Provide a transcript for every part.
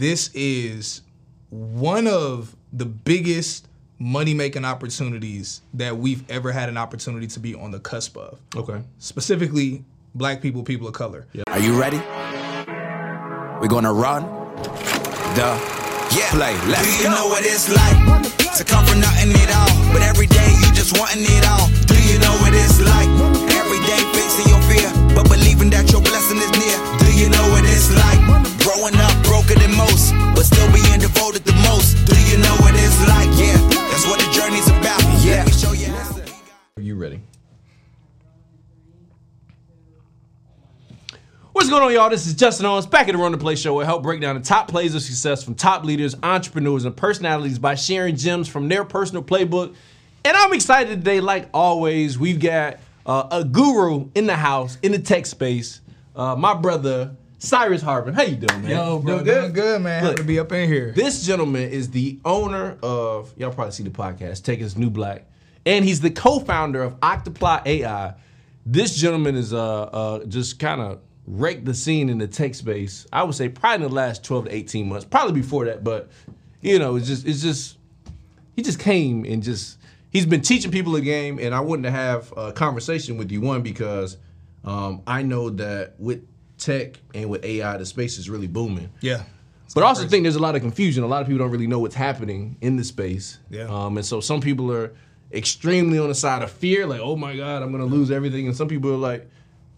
this is one of the biggest money making opportunities that we've ever had an opportunity to be on the cusp of. Okay. Specifically, black people, people of color. Are you ready? We're gonna run the yeah. play. Let's Do you know what it's like to come from nothing at all? But every day you just wanting it all. Do you know what it's like? Every day facing your fear, but believing that your blessing is near. Do you know what it's like? Growing up broker than most, but still being devoted the most. Do you know what it's like? Yeah, that's what the journey's about. Yeah, Let me show you. Are you ready? What's going on, y'all? This is Justin Owens back at the Run the Play Show. where I help break down the top plays of success from top leaders, entrepreneurs, and personalities by sharing gems from their personal playbook. And I'm excited today, like always. We've got uh, a guru in the house, in the tech space. Uh, my brother Cyrus Harbin. How you doing, man? Yo, bro, Doing good, good, man. Look, Happy to be up in here. this gentleman is the owner of y'all probably see the podcast Tech Is New Black, and he's the co-founder of Octoply AI. This gentleman is uh uh just kind of wrecked the scene in the tech space. I would say probably in the last twelve to eighteen months, probably before that, but you know it's just it's just he just came and just he's been teaching people the game, and I wanted to have a conversation with you one because um, I know that with tech and with AI, the space is really booming. yeah. But I also think there's a lot of confusion. A lot of people don't really know what's happening in the space. Yeah. Um, and so some people are extremely on the side of fear, like, oh my God, I'm gonna lose everything. And some people are like,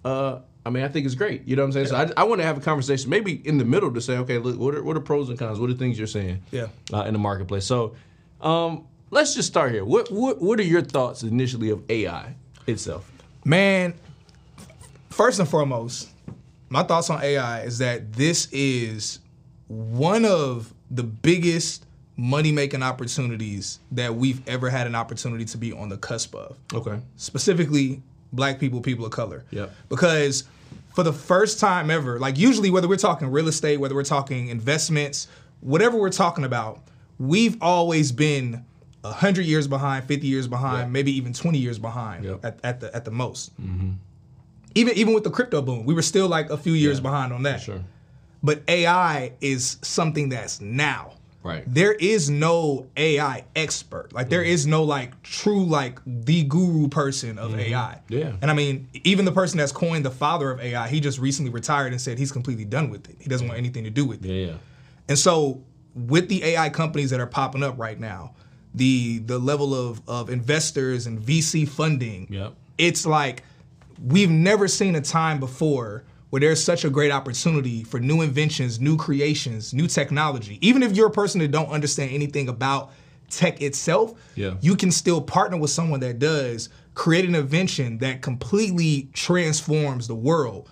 uh, I mean, I think it's great. You know what I'm saying? So I, I want to have a conversation, maybe in the middle, to say, okay, look, what are, what are pros and cons? What are things you're saying? Yeah. Uh, in the marketplace. So, um, let's just start here. What what what are your thoughts initially of AI itself? Man, first and foremost, my thoughts on AI is that this is one of the biggest money making opportunities that we've ever had an opportunity to be on the cusp of. Okay. Specifically, black people, people of color. Yep. Because for the first time ever, like usually whether we're talking real estate, whether we're talking investments, whatever we're talking about, we've always been 100 years behind, 50 years behind, Yeah. maybe even 20 years behind Yep. at, at the at the most. Even even with the crypto boom, we were still like a few years Yeah, behind on that. Sure. But AI is something that's now. Right. There is no AI expert. Like there is no like true like the guru person of AI. Mm-hmm. Yeah. And I mean, even the person that's coined the father of AI, he just recently retired and said he's completely done with it. He doesn't want anything to do with it. Yeah. And so with the AI companies that are popping up right now, the the level of of investors and VC funding, Yep. it's like we've never seen a time before where there's such a great opportunity for new inventions, new creations, new technology. Even if you're a person that don't understand anything about tech itself, Yeah. you can still partner with someone that does create an invention that completely transforms the world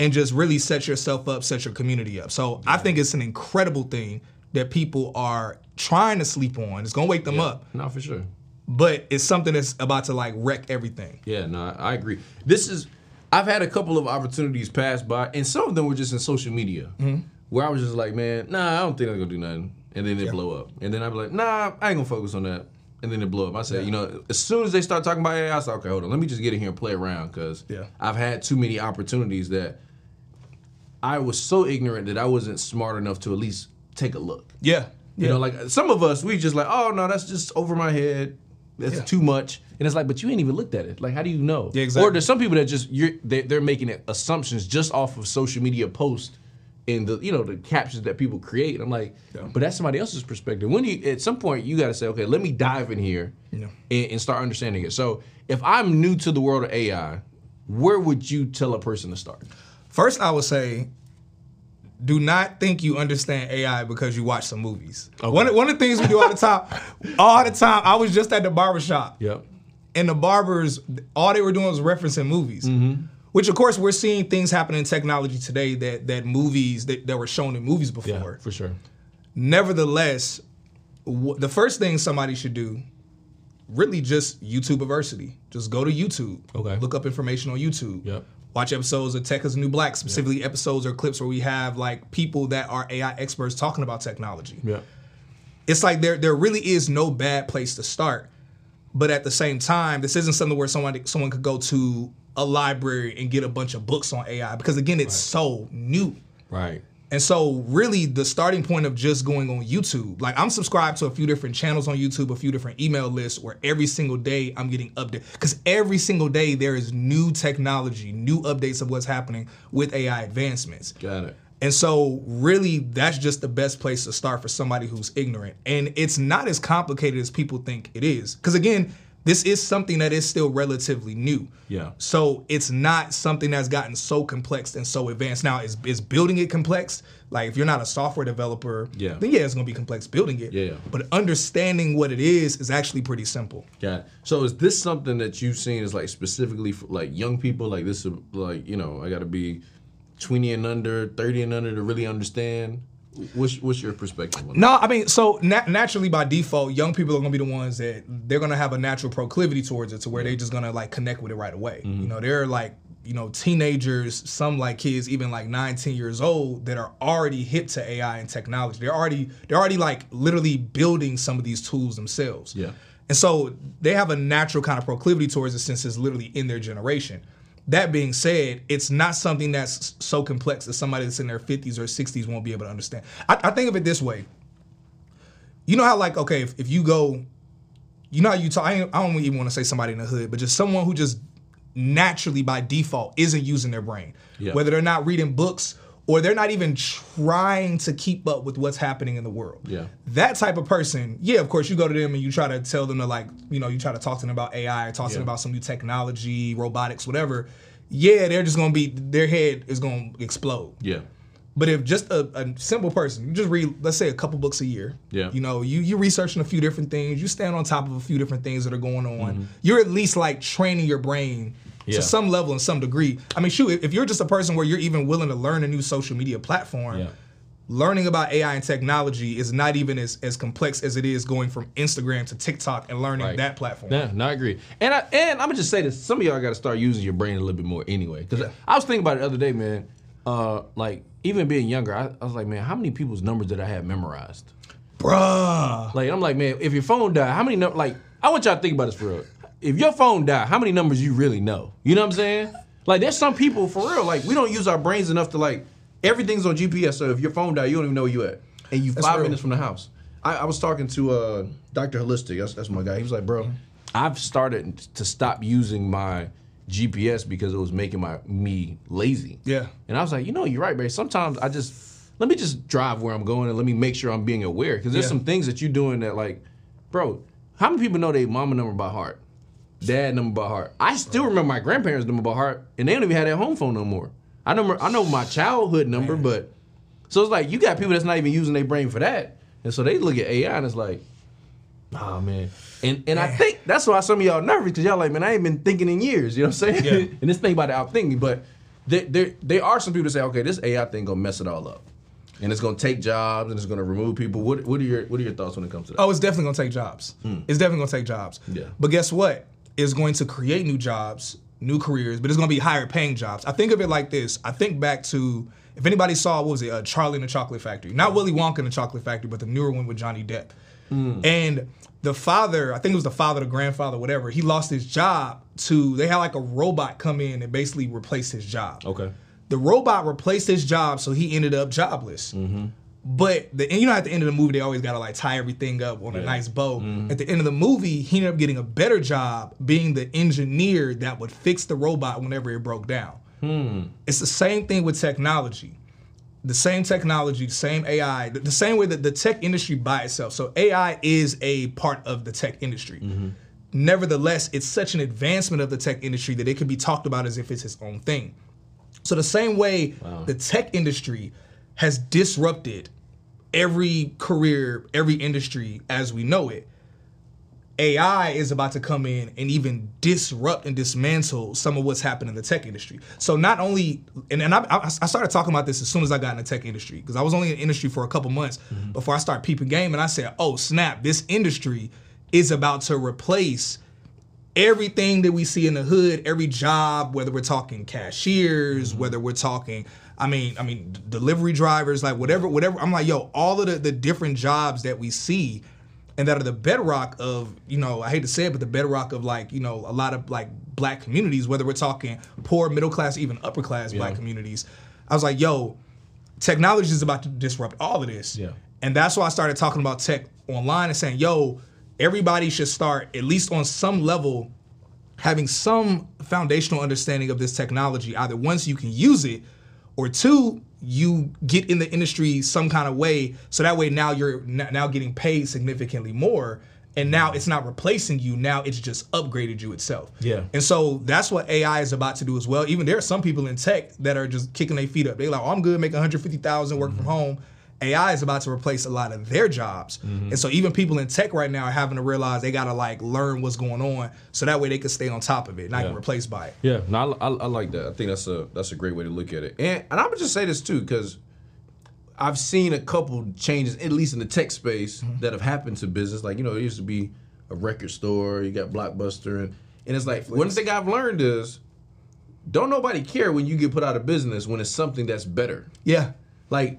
and just really sets yourself up, sets your community up. So I think it's an incredible thing that people are trying to sleep on. It's gonna wake them up, No, for sure. but it's something that's about to like wreck everything. Yeah, no, I I agree. This is, I've had a couple of opportunities pass by, and some of them were just in social media, mm-hmm. where I was just like, man, nah, I don't think I'm gonna do nothing, and then it blow up, and then I'd be like, nah, I ain't gonna focus on that, and then it blow up. I said, you know, as soon as they start talking about AI, I said, okay, hold on, let me just get in here and play around, because Yeah. I've had too many opportunities that I was so ignorant that I wasn't smart enough to at least take a look. Yeah. You know, like some of us, we just like, oh no, that's just over my head. That's Yeah. too much. And it's like, but you ain't even looked at it. Like, how do you know? Yeah, exactly. Or there's some people that just you're they, they're making assumptions just off of social media posts and the you know the captions that people create. And I'm like, but that's somebody else's perspective. When you at some point you got to say, okay, let me dive in here Yeah. and, and start understanding it. So if I'm new to the world of AI, where would you tell a person to start? First, I would say, do not think you understand AI because you watch some movies. One, of- one of the things we do all the time, all the time. I was just at the barber shop, Yep. and the barbers, all they were doing was referencing movies. Mm-hmm. Which, of course, we're seeing things happen in technology today that that movies that, that were shown in movies Yeah, before. for sure. Nevertheless, w- the first thing somebody should do, really just YouTube University. Just go to YouTube. Okay. Look up information on YouTube. Yep. Watch episodes of Tech is New Black, specifically episodes or clips where we have like people that are AI experts talking about technology. Yeah. It's like there there really is no bad place to start. But at the same time, this isn't something where someone someone could go to a library and get a bunch of books on AI because again, it's so new. Right. And so, really, the starting point of just going on YouTube, like I'm subscribed to a few different channels on YouTube, a few different email lists where every single day I'm getting updated. Because every single day there is new technology, new updates of what's happening with AI advancements. Got it. And so, really, that's just the best place to start for somebody who's ignorant. And it's not as complicated as people think it is. Because, again, this is something that is still relatively new. Yeah. So it's not something that's gotten so complex and so advanced. Now, is is building it complex? Like if you're not a software developer, Yeah. then yeah, it's gonna be complex building it. Yeah. But understanding what it is is actually pretty simple. Got it. So is this something that you've seen is like specifically for like young people? Like this is like, you know, I gotta be 20 and under, 30 and under to really understand. What's what's your perspective on No, I mean, so na- naturally by default, young people are gonna be the ones that they're gonna have a natural proclivity towards it, to where they're just gonna like connect with it right away. Mm-hmm. You know, they're like, you know, teenagers, some like kids, even like 19 years old, that are already hip to AI and technology. They're already they're already like literally building some of these tools themselves. Yeah. And so they have a natural kind of proclivity towards it since it's literally in their generation. That being said, it's not something that's so complex that somebody that's in their 50s or 60s won't be able to understand. I, I think of it this way. You know how, like, okay, if, if you go, you know how you talk, I, I don't even want to say somebody in the hood, but just someone who just naturally by default isn't using their brain. Yeah. Whether they're not reading books or they're not even trying to keep up with what's happening in the world Yeah. that type of person, yeah, of course, you go to them and you try to tell them to like, you know, you try to talk to them about AI, talk to them about some new technology, robotics, whatever. Yeah, they're just gonna be their head is gonna explode. Yeah. But if just a, a simple person, you just read, let's say, a couple books a year. Yeah. You know, you you researching a few different things, you stand on top of a few different things that are going on. Mm-hmm. You're at least like training your brain Yeah. to some level and some degree. I mean, shoot, if- you're just a person where you're even willing to learn a new social media platform, Yeah. learning about AI and technology is not even as, as complex as it is going from Instagram to TikTok and learning Right. that platform. Yeah, no, I agree. And I and I'm gonna just say this: some of y'all got to start using your brain a little bit more anyway. Because I was thinking about it the other day, man. Uh, like even being younger, I, I was like, man, how many people's numbers did I have memorized? Bruh. Like I'm like, man, if your phone died, how many? num- Like I want y'all to think about this for real. If your phone died, how many numbers you really know? You know what I'm saying? Like there's some people for real. Like we don't use our brains enough to like everything's on GPS. So if your phone died, you don't even know where you at, and you That's five real. minutes from the house. I, I was talking to uh, Dr. Holistic. That's, that's my guy. He was like, bro, I've started to stop using my GPS because it was making my me lazy. Yeah. And I was like, you know, you're right, babe. Sometimes I just let me just drive where I'm going and let me make sure I'm being aware because there's Yeah. some things that you're doing that like, bro. How many people know their mama number by heart, dad number by heart? I still remember my grandparents number by heart, and they don't even have their home phone no more. I know I know my childhood number, but so it's like you got people that's not even using their brain for that, and so they look at AI and it's like, oh man. And and I think that's why some of y'all nervous because y'all like, man, I ain't been thinking in years. You know what I'm saying? Yeah. and this thing about to outthink me, but there, there there are some people that say, okay, this AI thing gonna mess it all up, and it's gonna take jobs and it's gonna remove people. What what are your what are your thoughts when it comes to that? Oh, it's definitely gonna take jobs. Hmm. It's definitely gonna take jobs. Yeah. But guess what? It's going to create new jobs, new careers, but it's gonna be higher paying jobs. I think of it like this. I think back to if anybody saw what was it, uh, Charlie in the Chocolate Factory, not Willy Wonka in the Chocolate Factory, but the newer one with Johnny Depp. And the father, I think it was the father, the grandfather, whatever. He lost his job to. They had like a robot come in and basically replace his job. Okay. The robot replaced his job, so he ended up jobless. But the you know at the end of the movie they always gotta like tie everything up on a nice bow. Mm-hmm. At the end of the movie, he ended up getting a better job being the engineer that would fix the robot whenever it broke down. Hmm. It's the same thing with technology. The same technology, the same AI, the, the same way that the tech industry by itself. So AI is a part of the tech industry. Mm-hmm. Nevertheless, it's such an advancement of the tech industry that it can be talked about as if it's its own thing. So the same way the tech industry has disrupted every career, every industry as we know it, AI is about to come in and even disrupt and dismantle some of what's happened in the tech industry. So not only, and, and I, I I started talking about this as soon as I got in the tech industry because I was only in the industry for a couple months mm-hmm. before I started peeping game, and I said, "Oh snap! This industry is about to replace." everything that we see in the hood, every job, whether we're talking cashiers, mm-hmm. whether we're talking, I mean, I mean, d- delivery drivers, like whatever, whatever. I'm like, yo, all of the, the different jobs that we see and that are the bedrock of, you know, I hate to say it, but the bedrock of like, you know, a lot of like black communities, whether we're talking poor, middle class, even upper class black communities. I was like, yo, technology is about to disrupt all of this. Yeah. And that's why I started talking about tech online and saying, yo, everybody should start at least on some level having some foundational understanding of this technology. Either once you can use it, or two, you get in the industry some kind of way. So that way now you're now getting paid significantly more. And now it's not replacing you. Now it's just upgraded you itself. Yeah. And so that's what AI is about to do as well. Even there are some people in tech that are just kicking their feet up. They're like, oh, I'm good, making 150,000 working from mm-hmm. home. AI is about to replace a lot of their jobs. Mm-hmm. And so even people in tech right now are having to realize they got to like learn what's going on so that way they can stay on top of it, not get Yeah. replaced by it. Yeah, no, I, I, I like that. I think that's a that's a great way to look at it. And and I'm gonna just say this too, because I've seen a couple changes, at least in the tech space, mm-hmm. that have happened to business. Like you know, it used to be a record store, you got Blockbuster, and and it's like one thing I've learned is don't nobody care when you get put out of business when it's something that's better. Yeah. Like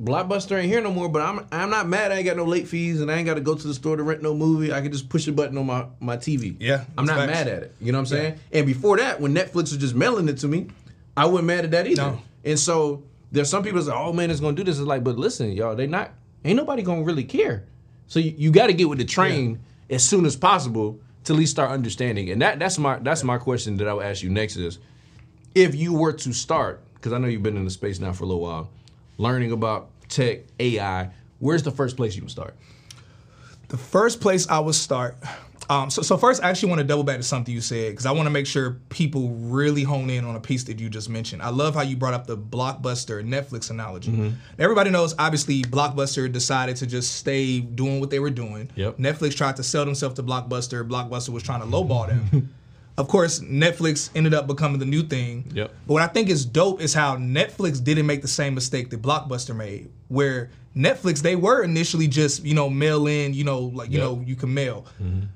Blockbuster ain't here no more, but I'm I'm not mad. I ain't got no late fees, and I ain't got to go to the store to rent no movie. I can just push a button on my my TV. Yeah, I'm not facts. mad at it. You know what I'm saying? And before that, when Netflix was just mailing it to me, I wasn't mad at that either. No. And so there's some people that say, "Oh man, it's gonna do this." It's like, but listen, y'all, they not ain't nobody gonna really care. So you, you got to get with the train as soon as possible to at least start understanding. And that that's my that's my question that I would ask you next is if you were to start, because I know you've been in the space now for a little while, learning about tech, AI, where's the first place you would start? The first place I would start. Um, so, so first, I actually want to double back to something you said because I want to make sure people really hone in on a piece that you just mentioned. I love how you brought up the blockbuster Netflix analogy. Everybody knows, obviously, Blockbuster decided to just stay doing what they were doing. Yep. Netflix tried to sell themselves to Blockbuster. Blockbuster was trying to lowball them. of course, Netflix ended up becoming the new thing. Yep. But what I think is dope is how Netflix didn't make the same mistake that Blockbuster made, where Netflix they were initially just you know mail in, you know like you Yep. know you can mail, mm-hmm.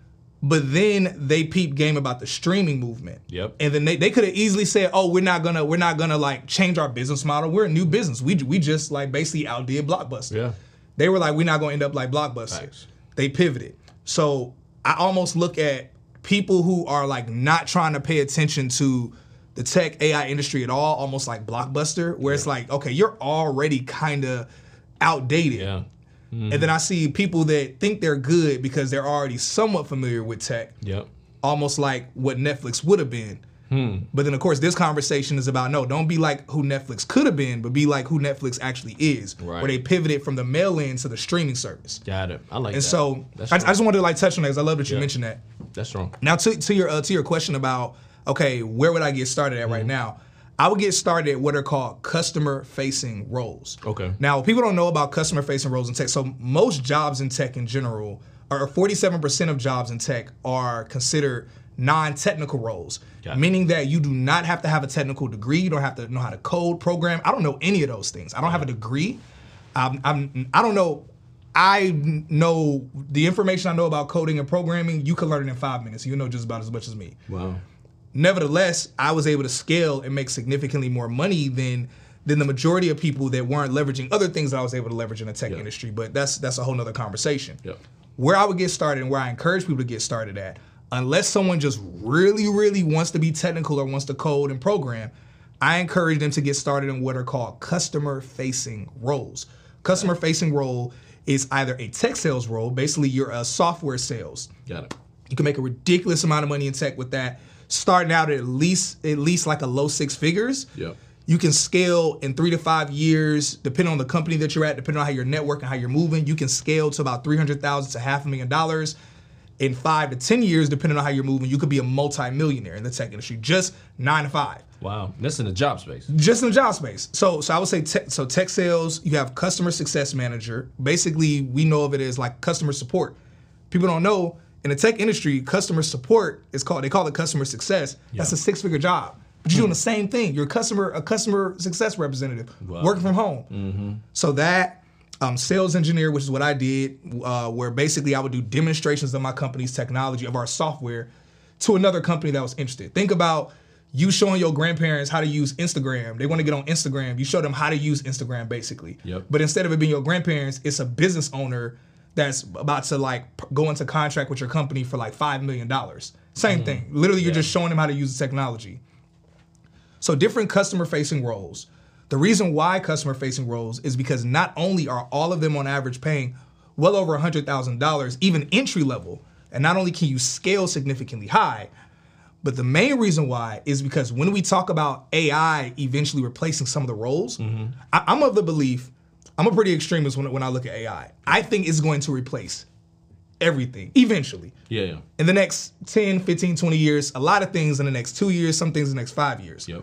but then they peeped game about the streaming movement. Yep. And then they, they could have easily said, oh we're not gonna we're not gonna like change our business model. We're a new business. We we just like basically outdid Blockbuster. Yeah. They were like, we're not gonna end up like Blockbuster. They pivoted. So I almost look at people who are like not trying to pay attention to the tech AI industry at all, almost like Blockbuster, where it's like, okay, you're already kind of outdated. Yeah. And then I see people that think they're good because they're already somewhat familiar with tech, Yep. almost like what Netflix would have been. Hmm. But then, of course, this conversation is about no, don't be like who Netflix could have been, but be like who Netflix actually is, Right. where they pivoted from the mail in to the streaming service. Got it. I like that. And that. so That's I, I just wanted to like touch on that because I love that you Yeah. mentioned that. That's strong. Now to, to your uh, to your question about okay, where would I get started at Mm-hmm. right now? I would get started at what are called customer facing roles. Okay. Now people don't know about customer facing roles in tech. So most jobs in tech in general, or 47% of jobs in tech are considered non-technical roles. Meaning that you do not have to have a technical degree. You don't have to know how to code, program. I don't know any of those things. I don't have a degree. I'm, I'm I don't know. I know the information I know about coding and programming. You can learn it in five minutes. You know just about as much as me. Wow. Nevertheless, I was able to scale and make significantly more money than than the majority of people that weren't leveraging other things that I was able to leverage in the tech Yeah. industry. But that's that's a whole nother conversation. Yep. Where I would get started and where I encourage people to get started at, unless someone just really, really wants to be technical or wants to code and program, I encourage them to get started in what are called customer facing roles. Customer facing role is either a tech sales role, basically you're a software sales. Got it. You can make a ridiculous amount of money in tech with that. Starting out at least at least like a low six figures. Yep. You can scale in three to five years, depending on the company that you're at, depending on how your network and how you're moving. You can scale to about three hundred thousand to half a million dollars. In five to ten years, depending on how you're moving, you could be a multi-millionaire in the tech industry, just nine to five Wow. That's in the job space. just in the job space. So, so I would say tech, so. Tech sales, you have customer success manager. Basically, we know of it as like customer support. People don't know in the tech industry, customer support is called. They call it customer success. That's a six-figure job, but you're doing hmm. the same thing. You're a customer, a customer success representative, Wow. working from home. Mm-hmm. So that um, sales engineer, which is what I did, uh, where basically I would do demonstrations of my company's technology of our software to another company that was interested. Think about you showing your grandparents how to use Instagram. They want to get on Instagram. You show them how to use Instagram basically. Yep. But instead of it being your grandparents, it's a business owner that's about to like go into contract with your company for like five million dollars. Same thing. Literally, you're Mm-hmm. Just showing them how to use the technology. So different customer facing roles. The reason why customer facing roles is because not only are all of them on average paying well over $100,000, even entry level, and not only can you scale significantly high, but the main reason why is because when we talk about AI eventually replacing some of the roles, mm-hmm. I, I'm of the belief, I'm a pretty extremist when, when I look at AI. I think it's going to replace everything eventually. Yeah, yeah. In the next 10, 15, 20 years, a lot of things in the next two years, some things in the next five years. Yep.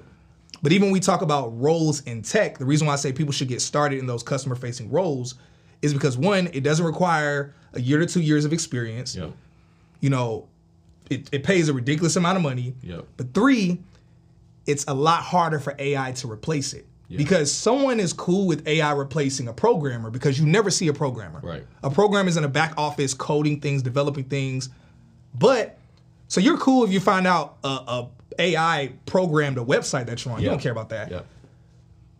But even when we talk about roles in tech, the reason why I say people should get started in those customer facing roles is because one, it doesn't require a year to two years of experience. Yep. You know, it, it pays a ridiculous amount of money. Yep. But three, it's a lot harder for AI to replace it. Because someone is cool with AI replacing a programmer because you never see a programmer. Right. A programmer is in a back office coding things, developing things. But so you're cool if you find out a, a AI programmed a website that you're on. You don't care about that. Yep.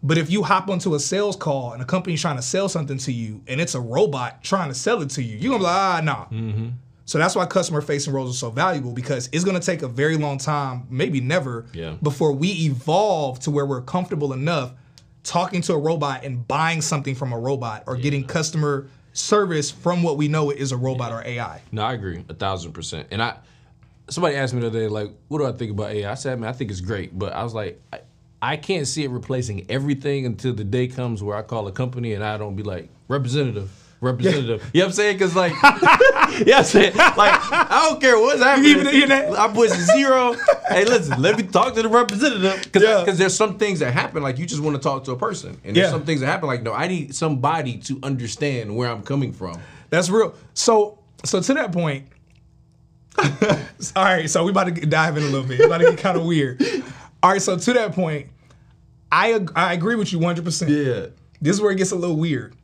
But if you hop onto a sales call and a company's trying to sell something to you and it's a robot trying to sell it to you, you're gonna be like, ah, nah. Mm-hmm. So that's why customer facing roles are so valuable because it's gonna take a very long time, maybe never, Yeah. before we evolve to where we're comfortable enough talking to a robot and buying something from a robot or getting customer service from what we know is a robot or AI. No, I agree a thousand percent. And I, somebody asked me the other day, like, what do I think about AI? I said, man, I think it's great, but I was like, I, I can't see it replacing everything until the day comes where I call a company and I don't be like representative. Representative, you know what I'm saying? Because like, yeah, I'm saying like, I don't care what's happening. even? I push zero. hey, listen, let me talk to the representative because Yeah. there's some things that happen like you just want to talk to a person, and there's Yeah. some things that happen like no, I need somebody to understand where I'm coming from. That's real. So so to that point, all right. So we about to dive in a little bit. It's about to get kind of weird. All right. So to that point, I ag- I agree with you 100. percent Yeah. This is where it gets a little weird.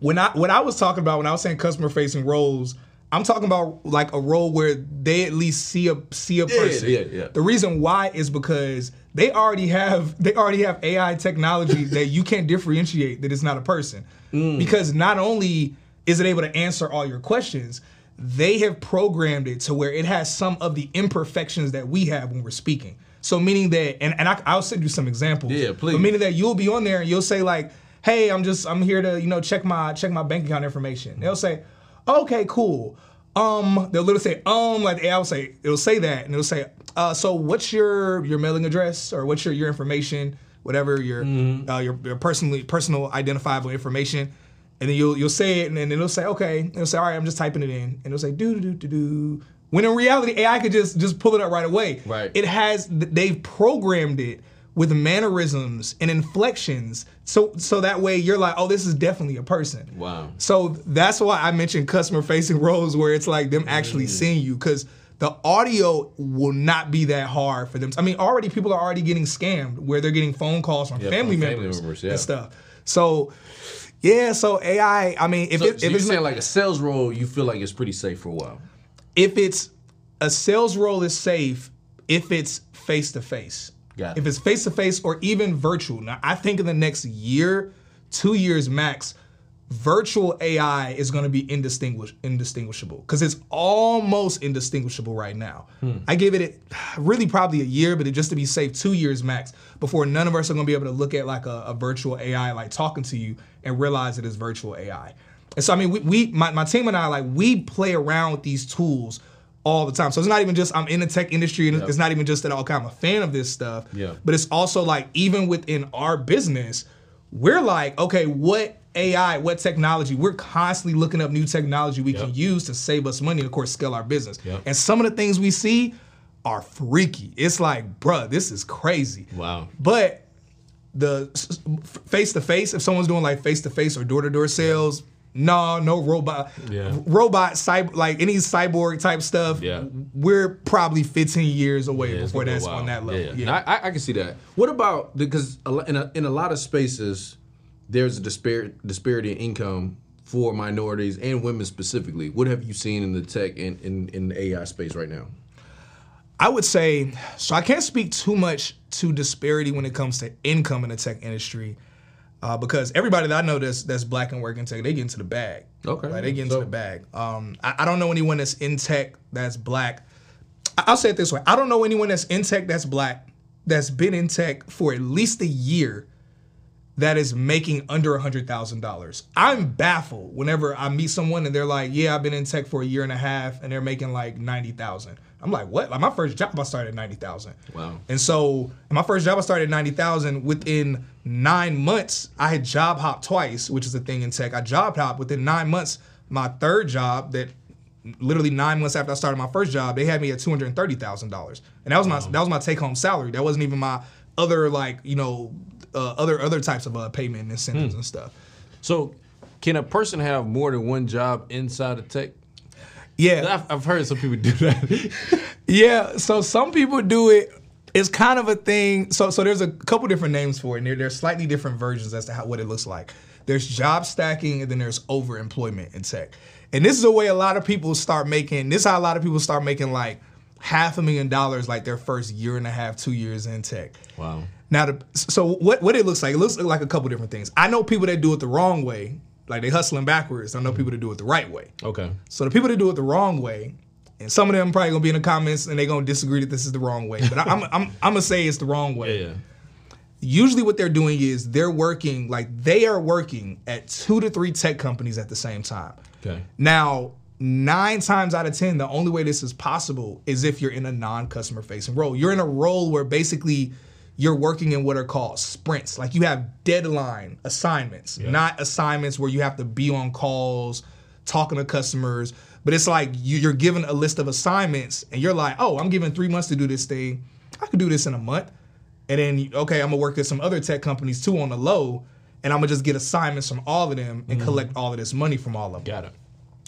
When I what I was talking about when I was saying customer facing roles, I'm talking about like a role where they at least see a see a person. yeah, yeah. The reason why is because they already have they already have AI technology that you can't differentiate that it's not a person. Mm. Because not only is it able to answer all your questions, they have programmed it to where it has some of the imperfections that we have when we're speaking. So meaning that, and, and I, I'll send you some examples. Yeah, please. But meaning that you'll be on there and you'll say like, "Hey, I'm just I'm here to you know check my check my bank account information." They'll say, "Okay, cool." Um, they'll literally say, "Um," like will say, it'll say that, and it'll say, uh, "So what's your your mailing address or what's your your information, whatever your uh, your your personally personal identifiable information." And then you'll you'll say it, and then it'll say, "Okay," and it'll say, "All right, I'm just typing it in," and it'll say, "Do do do do do." When in reality, AI could just just pull it up right away. Right. It has they've programmed it with mannerisms and inflections so so that way you're like oh this is definitely a person Wow. so that's why i mentioned customer facing roles where it's like them actually Mm. seeing you because the audio will not be that hard for them i mean already people are already getting scammed where they're getting phone calls from Yeah, family, from family members, members, yeah. and stuff so yeah so ai i mean if, So, it, so if it's not, like a sales role, you feel like it's pretty safe for a while. if it's a sales role is safe if it's face to face. Got it. If it's face to face or even virtual. Now, I think in the next year, two years max, virtual AI is going to be indistinguish- indistinguishable because it's almost indistinguishable right now. Hmm. I give it really probably a year, but it, just to be safe, two years max before none of us are going to be able to look at like a, a virtual AI like talking to you and realize it is virtual AI. And so I mean, we, we my, my team and I like we play around with these tools all the time. So it's not even just I'm in the tech industry, and it's not even just that okay, I'm a fan of this stuff. Yeah. But it's also like even within our business, we're like, okay, what AI, what technology? We're constantly looking up new technology we can use to save us money and of course scale our business. Yep. And some of the things we see are freaky. It's like, bruh, this is crazy. Wow. But the face to face, if someone's doing like face to face or door to door sales, no, no robot, Yeah. robot, cyber, like any cyborg type stuff. Yeah. we're probably 15 years away Yeah, before that's on that level. Yeah, Yeah, No, I, I can see that. What about because in a, in a lot of spaces, there's a disparity disparity in income for minorities and women specifically. What have you seen in the tech and in, in the AI space right now? I would say so. I can't speak too much to disparity when it comes to income in the tech industry. Uh, because everybody that I know that's that's black and working tech, they get into the bag. Okay. like they get into So- the bag. Um, I, I don't know anyone that's in tech that's black. I- I'll say it this way: I don't know anyone that's in tech that's black that's been in tech for at least a year that is making under a hundred thousand dollars. I'm baffled whenever I meet someone and they're like, "Yeah, I've been in tech for a year and a half," and they're making like ninety thousand. I'm like, "What?" Like my first job, I started at ninety thousand. Wow. And so, my first job, I started at ninety thousand. Within nine months, I had job hopped twice, which is a thing in tech. I job hopped within nine months. My third job, that literally nine months after I started my first job, they had me at two hundred thirty thousand dollars, and that was my that was my take home salary. That wasn't even my other like you know uh, other other types of uh, payment incentives and stuff. So, can a person have more than one job inside of tech? Yeah, I've, I've heard some people do that. Yeah, so some people do it. It's kind of a thing. So so there's a couple different names for it, and there, there's slightly different versions as to how what it looks like. There's job stacking, and then there's overemployment in tech. And this is a way a lot of people start making. This is how a lot of people start making like half a million dollars like their first year and a half, two years in tech. wow. Now, the, so what what it looks like? It looks like a couple different things. I know people that do it the wrong way, like they hustling backwards. I know people that do it the right way. Okay. So the people that do it the wrong way, and some of them probably gonna be in the comments and they're gonna disagree that this is the wrong way. But I, I'm, I'm I'm gonna say it's the wrong way. Yeah. Usually, what they're doing is they're working like they are working at two to three tech companies at the same time. Okay. Now, nine times out of ten, the only way this is possible is if you're in a non-customer facing role. You're in a role where basically you're working in what are called sprints. Like you have deadline assignments, not assignments where you have to be on calls, talking to customers. But it's like you- you're given a list of assignments, and you're like, "Oh, I'm given three months to do this thing. I could do this in a month." And then, okay, I'm gonna work at some other tech companies too on the low, and I'm gonna just get assignments from all of them and mm-hmm. collect all of this money from all of them. Got it.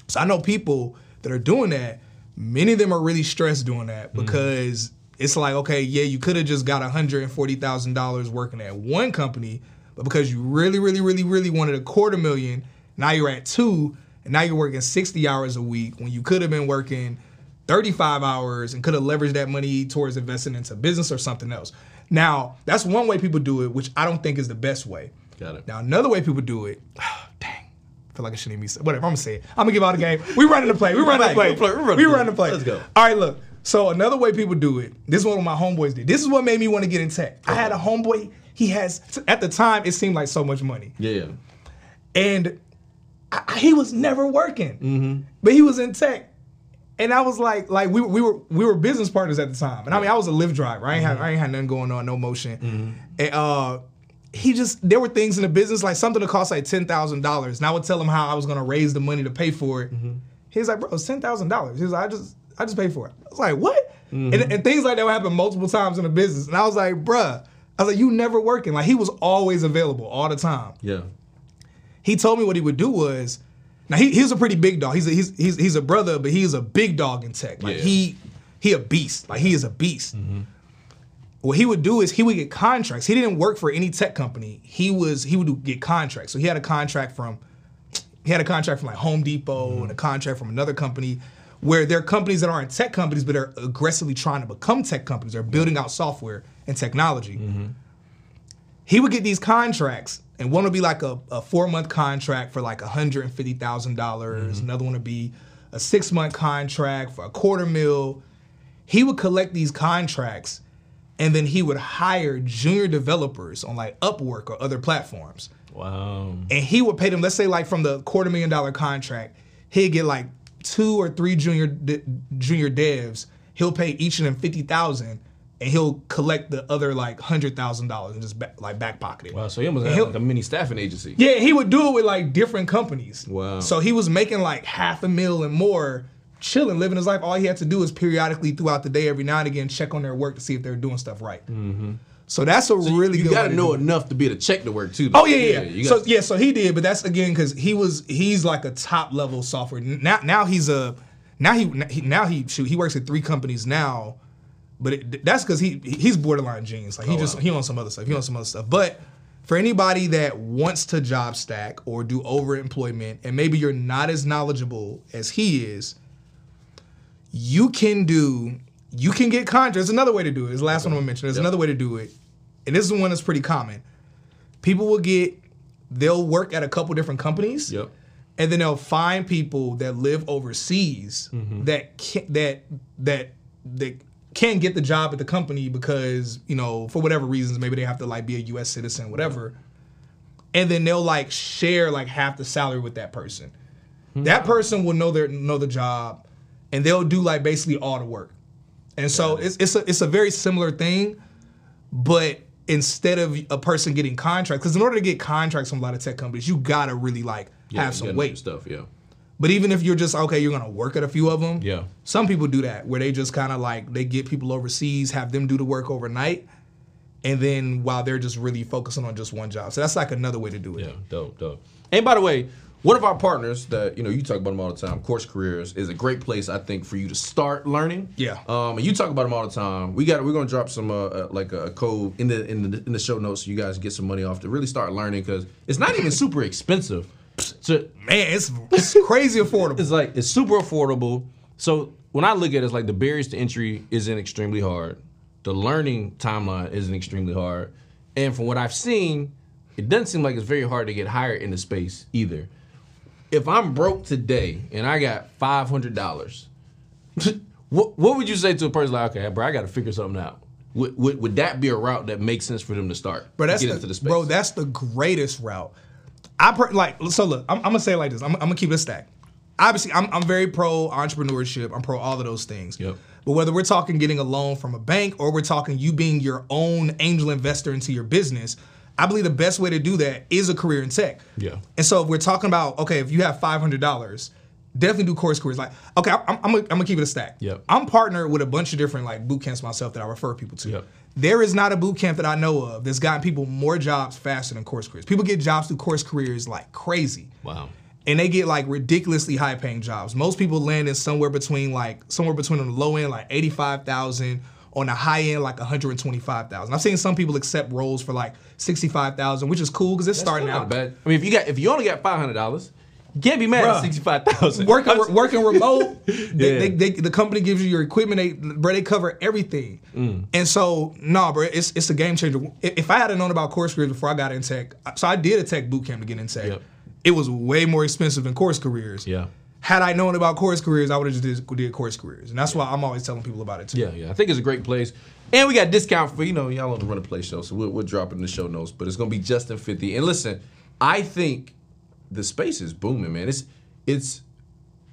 So I know people that are doing that. Many of them are really stressed doing that mm-hmm. because it's like, okay, yeah, you could have just got hundred and forty thousand dollars working at one company, but because you really, really, really, really wanted a quarter million, now you're at two, and now you're working sixty hours a week when you could have been working thirty-five hours and could have leveraged that money towards investing into business or something else. Now, that's one way people do it, which I don't think is the best way. Got it. Now, another way people do it, dang, I feel like I shouldn't even be Whatever, I'm gonna say it. I'm gonna give out the game. We running the play. We running the play. We running the running the play. play. Let's go. All right, look. So another way people do it. This is what my homeboys did. This is what made me want to get in tech. I had a homeboy. He has at the time it seemed like so much money, Yeah. and I, he was never working, Mm-hmm. but he was in tech. And I was like, like we, were- we were we were business partners at the time, and I mean I was a Lyft driver. I ain't Mm-hmm. had I ain't had nothing going on, no motion. And uh, he just there were things in the business like something that cost like ten thousand dollars, and I would tell him how I was gonna raise the money to pay for it. Mm-hmm. He like, bro, it's ten thousand dollars. He's like, I just I just paid for it. I was like, what? Mm-hmm. And, and things like that would happen multiple times in the business, and I was like, bruh. I was like, you never working. Like he was always available all the time Yeah. he told me what he would do was now he, he's a pretty big dog. He's a, he's he's he's a brother, but he's a big dog in tech. Like Yeah. he he a beast. Like he is a beast. What he would do is he would get contracts. He didn't work for any tech company. He was he would do- get contracts. So he had a contract from he had a contract from like Home Depot and a contract from another company where there are companies that aren't tech companies but are aggressively trying to become tech companies. They're building out software and technology he would get these contracts, and one would be like a, a four month contract for like $150,000. Mm-hmm. dollars Another one would be a six month contract for a quarter mil. He would collect these contracts, and then he would hire junior developers on like Upwork or other platforms. Wow. And he would pay them, let's say, like from the quarter million dollar contract, he'd get like two or three junior de- junior devs. He'll pay each of them fifty thousand, and he'll collect the other like hundred thousand dollars and just back, like back pocket it. Wow. So he almost had like a mini staffing agency. yeah, he would do it with like different companies. Wow. So he was making like half a mil and more, chilling, living his life. All he had to do is periodically throughout the day, every now and again, check on their work to see if they're doing stuff right. Mm-hmm. So that's a really you good. got to know enough to be able to check the work too. though. Oh yeah, yeah. yeah. So yeah, so he did, but that's again because he was he's like a top level software. Now now he's a now he, now he shoot he works at three companies now, but it, that's because he he's borderline genius. Like he oh, just wow. he on some other stuff. He on some other stuff. But for anybody that wants to job stack or do overemployment, and maybe you're not as knowledgeable as he is, you can do you can get contracts. There's another way to do it. It's the last one I'm gonna mention. There's Yep. another way to do it, and this is one that's pretty common. People will get they'll work at a couple different companies. Yep. And then they'll find people that live overseas Mm-hmm. that can, that that that can't get the job at the company because you know for whatever reasons maybe they have to like be a U.S. citizen whatever. and then they'll like share like half the salary with that person. That person will know their know the job, and they'll do like basically all the work. And so it's it's a it's a very similar thing, but instead of a person getting contracts, because in order to get contracts from a lot of tech companies, you gotta really like Yeah, have some weight. stuff. Yeah. But even if you're just okay, you're gonna work at a few of them. Yeah. Some people do that where they just kind of like they get people overseas, have them do the work overnight, and then while they're just really focusing on just one job. So that's like another way to do it. Yeah, dope, dope. And by the way, one of our partners that you know you talk about them all the time, Course Careers, is a great place I think for you to start learning. Yeah. Um, and you talk about them all the time. We got we're gonna drop some uh, uh like a code in the in the in the show notes so you guys get some money off to really start learning because it's not even super expensive. So Man, it's, it's crazy affordable. it's like it's super affordable. So when I look at it, it's like the barriers to entry isn't extremely hard. The learning timeline isn't extremely hard. And from what I've seen, it doesn't seem like it's very hard to get hired in the space either. If I'm broke today and I got five hundred dollars, what what would you say to a person like, okay, bro, I got to figure something out? Would, would would that be a route that makes sense for them to start? Bro, that's get the, into the space. bro. That's the greatest route. I per, like so. Look, I'm, I'm gonna say it like this. I'm, I'm gonna keep it a stack. Obviously, I'm, I'm very pro entrepreneurship. I'm pro all of those things. Yep. But whether we're talking getting a loan from a bank or we're talking you being your own angel investor into your business, I believe the best way to do that is a career in tech. Yeah. And so if we're talking about okay, if you have five hundred dollars, definitely do course careers. Like okay, I'm, I'm, gonna, I'm gonna keep it a stack. Yep. I'm partnered with a bunch of different like boot camps myself that I refer people to. Yep. There is not a boot camp that I know of that's gotten people more jobs faster than course careers. People get jobs through course careers like crazy. wow. And they get like ridiculously high paying jobs. Most people land in somewhere between like somewhere between on the low end like 85,000 on a high end like 125,000. I've seen some people accept roles for like 65,000, which is cool because it's starting Not out. bad. I mean, if you got if you only got five hundred dollars, you can't be mad at sixty five thousand. working working remote, they, Yeah. they, they, the company gives you your equipment. They bro, they cover everything. Mm. And so, nah, bro, it's it's a game changer. If if I hadn't known about course careers before I got in tech, so I did a tech boot camp to get in tech. Yep. It was way more expensive than course careers. Yeah. Had I known about course careers, I would have just did, did course careers, and that's why I'm always telling people about it too. Yeah, yeah. I think it's a great place. And we got discount for, you know, y'all on the Run a Play show, so we're, we'll drop it in the show notes. But it's going to be Justin 50. And listen, I think the space is booming, man. It's it's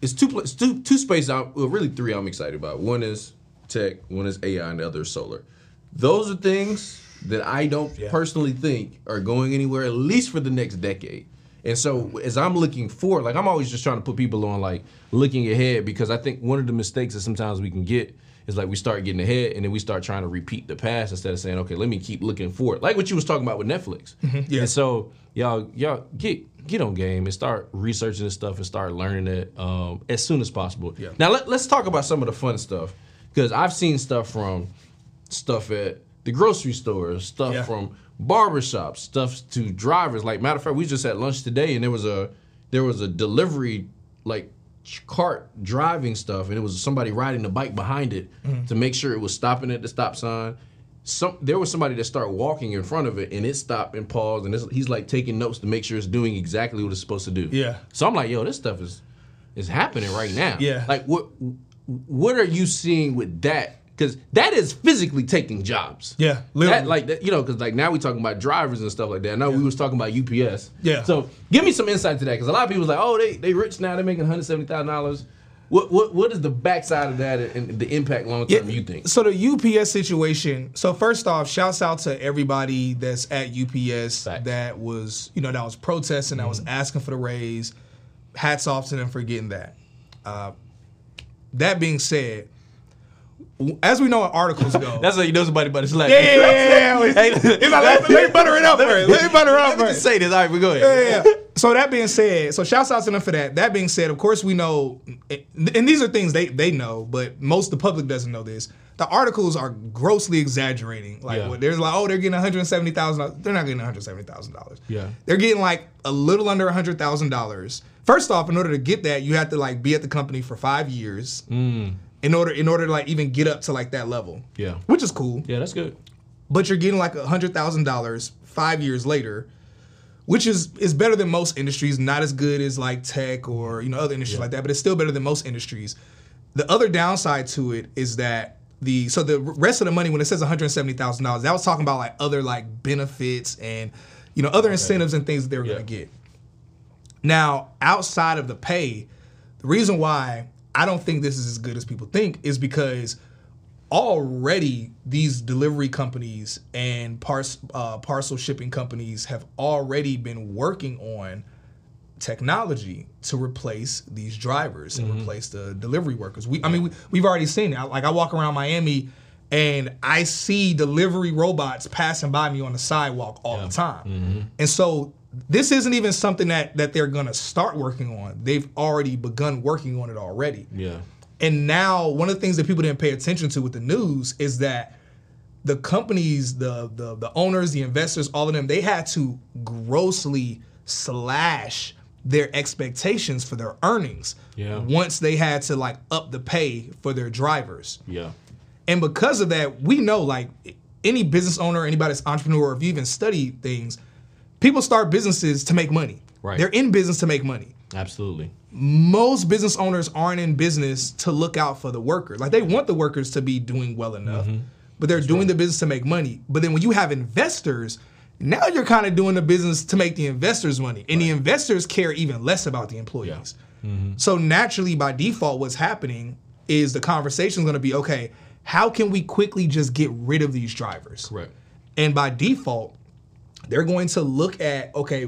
it's two it's two two spaces. I'm, well, really three. I'm excited about. One is tech, one is AI, and the other is solar. Those are things that I don't Yeah. personally think are going anywhere, at least for the next decade. And so as I'm looking forward, like I'm always just trying to put people on like looking ahead because I think one of the mistakes that sometimes we can get is like we start getting ahead and then we start trying to repeat the past instead of saying, okay, let me keep looking forward. Like what you was talking about with Netflix. yeah. And so y'all y'all get get on game and start researching this stuff and start learning it um, as soon as possible. Yeah. Now let, let's talk about some of the fun stuff because I've seen stuff from stuff at the grocery store, stuff Yeah. from barbershops, stuff to drivers. Like matter of fact, we just had lunch today and there was a there was a delivery like cart driving stuff and it was somebody riding the bike behind it Mm-hmm. to make sure it was stopping at the stop sign. Some there was somebody that started walking in front of it and it stopped and paused and it's, he's like taking notes to make sure it's doing exactly what it's supposed to do. Yeah. So I'm like, yo, this stuff is is happening right now. Yeah. Like what what are you seeing with that? Because that is physically taking jobs. Yeah, literally. That, like that, you know, because like now we talking about drivers and stuff like that. Now know we was talking about UPS. Yeah. So give me some insight to that because a lot of people's like, oh, they they rich now. They're making one hundred seventy thousand dollars. What what what is the backside of that and the impact long term? You think? So the UPS situation. So first off, shouts out to everybody that's at UPS Facts. that was, you know, that was protesting, that was asking for the raise. Hats off to them for getting that. Uh, that being said, as we know, how articles go. That's how you know somebody about to slap. yeah, yeah, yeah, yeah. Hey, It's like, let, let me butter it up first. Let me butter it up Let me just say this. All right, we go ahead. yeah, yeah. So that being said, so shouts out to them for that. That being said, of course we know, and these are things they they know, but most of the public doesn't know this. The articles are grossly exaggerating. Like Yeah. what there's like, oh, they're getting one hundred seventy thousand. They're not getting one hundred seventy thousand dollars. Yeah. they're getting like a little under hundred thousand dollars. First off, in order to get that, you have to like be at the company for five years. Mm. In order, in order to like even get up to like that level. Yeah. which is cool Yeah, that's good. but you're getting like a hundred thousand dollars five years later, which is is better than most industries. Not as good as like tech or you know other industries like that, but it's still better than most industries. The other downside to it is that the so the rest of the money when it says one hundred seventy thousand dollars, that was talking about like other like benefits and you know, other incentives and things that they were Yeah. going to get. Now, outside of the pay, the reason why I don't think this is as good as people think is because already these delivery companies and pars- uh, parcel shipping companies have already been working on technology to replace these drivers and replace the delivery workers. We, I mean, we, we've already seen it. Like I walk around Miami and I see delivery robots passing by me on the sidewalk all the time. And so this isn't even something that that they're going to start working on. They've already begun working on it already. Yeah. And now one of the things that people didn't pay attention to with the news is that the companies, the the the owners, the investors, all of them, they had to grossly slash their expectations for their earnings. Yeah. Once they had to like up the pay for their drivers. Yeah. And because of that, we know like any business owner, anybody that's entrepreneur, if you even study things, people start businesses to make money. Right. They're in business to make money Absolutely. most business owners aren't in business to look out for the workers. Like they want the workers to be doing well enough, mm-hmm. but they're doing the business to make money. But then when you have investors, now you're kind of doing the business to make the investors money, and the investors care even less about the employees. Yeah. Mm-hmm. So naturally, by default, what's happening is the conversation is going to be okay. How can we quickly just get rid of these drivers? Correct. And by default, they're going to look at okay,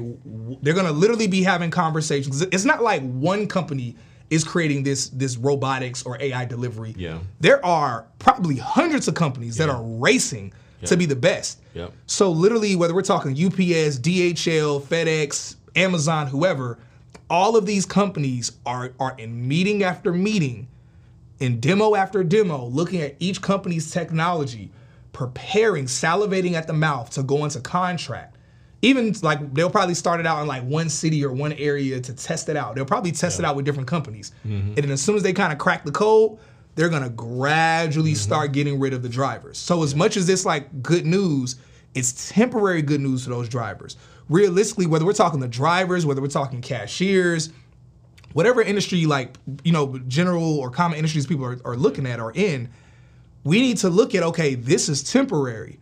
they're going to literally be having conversations. It's not like one company is creating this this robotics or AI delivery. Yeah. There are probably hundreds of companies that are racing to be the best. Yep. So literally whether we're talking UPS, DHL, FedEx, Amazon, whoever, all of these companies are are in meeting after meeting in demo after demo, looking at each company's technology, preparing, salivating at the mouth to go into contract. Even like they'll probably start it out in like one city or one area to test it out. They'll probably test it out with different companies. Mm-hmm. And then as soon as they kind of crack the code, they're gonna gradually mm-hmm. start getting rid of the drivers. So as much as this like good news, it's temporary good news for those drivers. Realistically, whether we're talking the drivers, whether we're talking cashiers, whatever industry like you know general or common industries people are, are looking at or in we need to look at okay this is temporary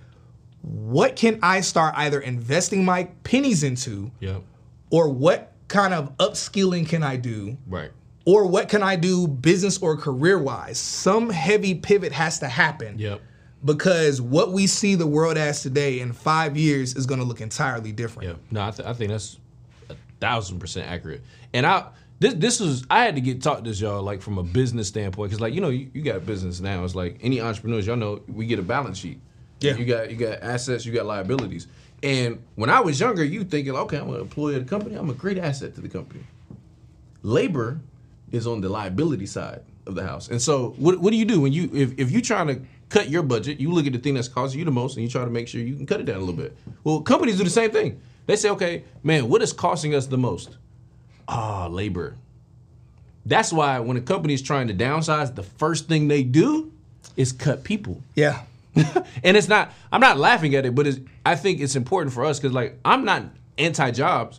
what can i start either investing my pennies into Yep. or what kind of upskilling can i do Right. or what can i do business or career wise some heavy pivot has to happen Yep. because what we see the world as today in five years is going to look entirely different Yeah, no, I, th- I think that's a thousand percent accurate. And I this this was I had to get taught this y'all like from a business standpoint because like you know you, you got business now. It's like any entrepreneurs y'all know we get a balance sheet. Yeah. you got you got assets, you got liabilities. And when I was younger, you thinking, okay, I'm an employee of the company. I'm a great asset to the company. Labor is on the liability side of the house. And so what, what do you do when you if, if you're trying to cut your budget, you look at the thing that's costing you the most and you try to make sure you can cut it down a little bit. Well, companies do the same thing. They say, okay, man, what is costing us the most? Ah, labor. That's why when a company is trying to downsize, the first thing they do is cut people. Yeah. And it's not i'm not laughing at it but it's, i think it's important for us because like i'm not anti-jobs.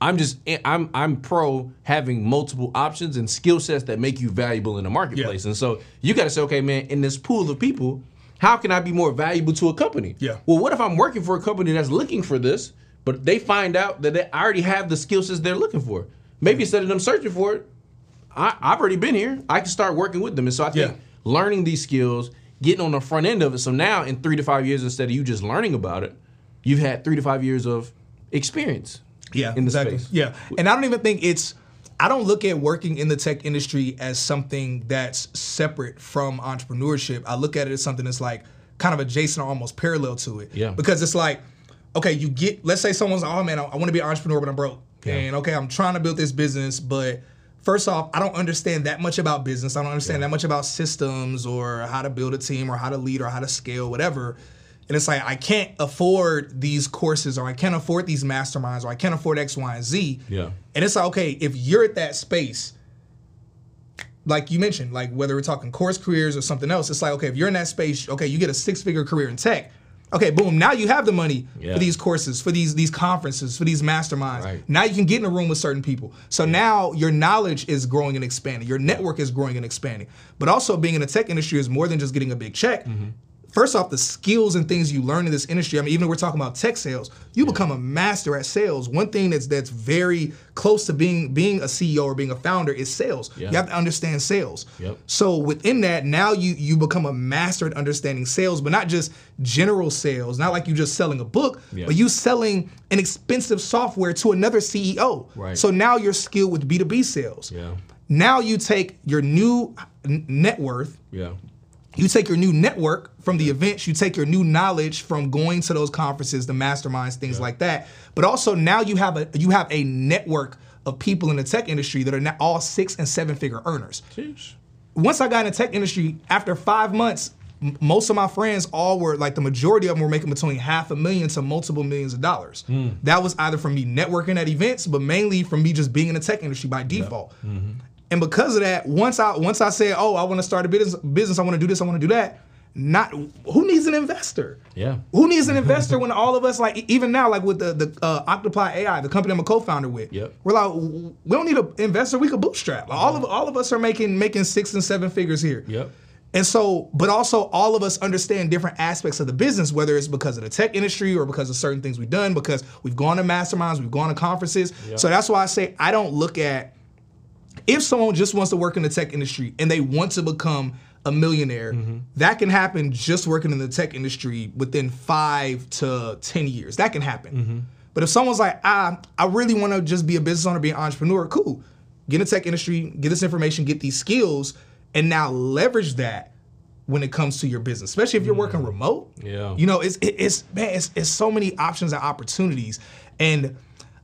I'm just i'm i'm pro having multiple options and skill sets that make you valuable in the marketplace. And so you got to say okay man in this pool of people how can i be more valuable to a company? Yeah. well what if i'm working for a company that's looking for this but they find out that they already have the skill sets they're looking for maybe instead of them searching for it I, I've already been here. I can start working with them. And so I think Yeah. learning these skills, getting on the front end of it. So now in three to five years, instead of you just learning about it, you've had three to five years of experience. Yeah, in the exactly. space. Yeah, and I don't even think it's. I don't look at working in the tech industry as something that's separate from entrepreneurship. I look at it as something that's like kind of adjacent or almost parallel to it. Yeah. Because it's like, okay, you get. Let's say someone's oh man, I, I want to be an entrepreneur, but I'm broke. Yeah. And okay, I'm trying to build this business, but first off, I don't understand that much about business. I don't understand that much about systems or how to build a team or how to lead or how to scale, whatever. And it's like I can't afford these courses or I can't afford these masterminds or I can't afford X, Y, and Z. Yeah. And it's like, okay, if you're at that space, like you mentioned, like whether we're talking course careers or something else, it's like, okay, if you're in that space, okay, you get a six figure career in tech. Okay, boom. Now you have the money Yeah. for these courses, for these these conferences, for these masterminds. Right. Now you can get in a room with certain people. So now your knowledge is growing and expanding. Your network is growing and expanding. But also being in the tech industry is more than just getting a big check. Mm-hmm. First off, the skills and things you learn in this industry. I mean, even if we're talking about tech sales, you become a master at sales. One thing that's that's very close to being being a CEO or being a founder is sales. Yeah. You have to understand sales. Yep. So within that, now you you become a master at understanding sales, but not just general sales, not like you're just selling a book, Yeah. but you selling an expensive software to another CEO. Right. So now you're skilled with B2B sales. Yeah. Now you take your new n- net worth, Yeah. You take your new network from the events, you take your new knowledge from going to those conferences, the masterminds, things like that. But also now you have a you have a network of people in the tech industry that are now all six and seven figure earners. Sheesh. Once I got in the tech industry, after five months, most of my friends all were like the majority of them were making between half a million to multiple millions of dollars. Hmm. That was either from me networking at events, but mainly from me just being in the tech industry by default. Mm-hmm. And because of that, once I once I said, "Oh, I want to start a business, business, I want to do this, I want to do that," not who needs an investor? Yeah. Who needs an investor when all of us like even now like with the the uh, Octoply AI, the company I'm a co-founder with, Yep. we're like we don't need an investor, we could bootstrap. Like, all of all of us are making making six and seven figures here. Yep. And so, but also all of us understand different aspects of the business, whether it's because of the tech industry or because of certain things we've done, because we've gone to masterminds, we've gone to conferences. So that's why I say I don't look at if someone just wants to work in the tech industry and they want to become a millionaire, mm-hmm. that can happen just working in the tech industry within five to 10 years. That can happen. Mm-hmm. But if someone's like, ah, I really want to just be a business owner, be an entrepreneur, cool. Get in the tech industry, get this information, get these skills, and now leverage that when it comes to your business, especially if you're working mm-hmm. remote. Yeah. You know, it's it's man, it's, it's so many options and opportunities. And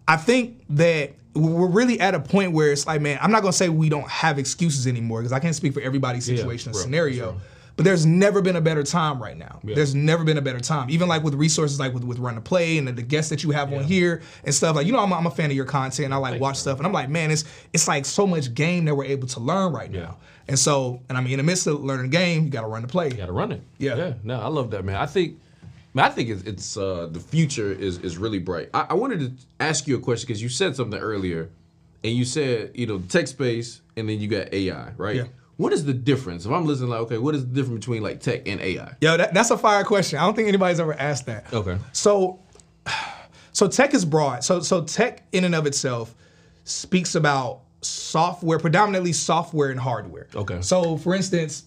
I think that we're really at a point where it's like, man, I'm not gonna say we don't have excuses anymore because I can't speak for everybody's Yeah, situation and scenario. But there's never been a better time right now. Yeah. There's never been a better time. Even like with resources like with, with Run The Play and the, the guests that you have on here and stuff. Like, you know, I'm, a- I'm a fan of your content and I like watch stuff. And I'm like, man, it's it's like so much game that we're able to learn right Yeah. now. And so, and I mean, in the midst of learning the game, you gotta run to play. You got to run it. Yeah. Yeah. No, I love that, man. I think, I think it's, it's uh, the future is is really bright. I, I wanted to ask you a question because you said something earlier, and you said you know tech space, and then you got AI, right? Yeah. What is the difference? If I'm listening, like, okay, what is the difference between like tech and AI? Yo, that, that's a fire question. I don't think anybody's ever asked that. Okay. So, so tech is broad. So, so tech in and of itself speaks about software, predominantly software and hardware. Okay. So, for instance,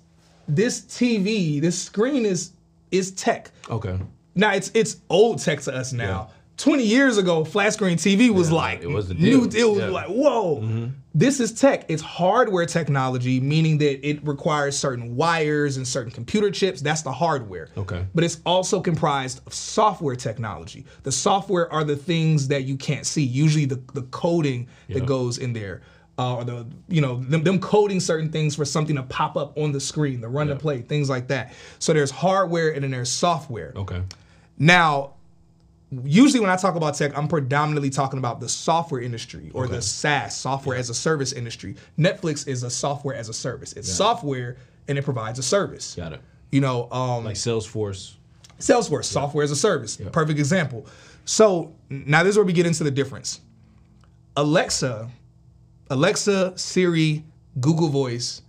this TV, this screen is is tech. Okay. Now it's it's old tech to us now. 20 years ago, flat screen TV was like it was new. deal. It was Yeah. like whoa. This is tech. It's hardware technology, meaning that it requires certain wires and certain computer chips. That's the hardware. Okay. But it's also comprised of software technology. The software are the things that you can't see. Usually the the coding Yeah. that goes in there. Uh, or the you know them, them coding certain things for something to pop up on the screen, the run to play, things like that. So there's hardware and then there's software. Okay. Now, usually when I talk about tech, I'm predominantly talking about the software industry or the SaaS, software as a service industry. Netflix is a software as a service. It's software and it provides a service. Got it. You know, um, Like Salesforce. Salesforce, software as a service. Perfect example. So now this is where we get into the difference. Alexa, Alexa, Siri, Google Voice,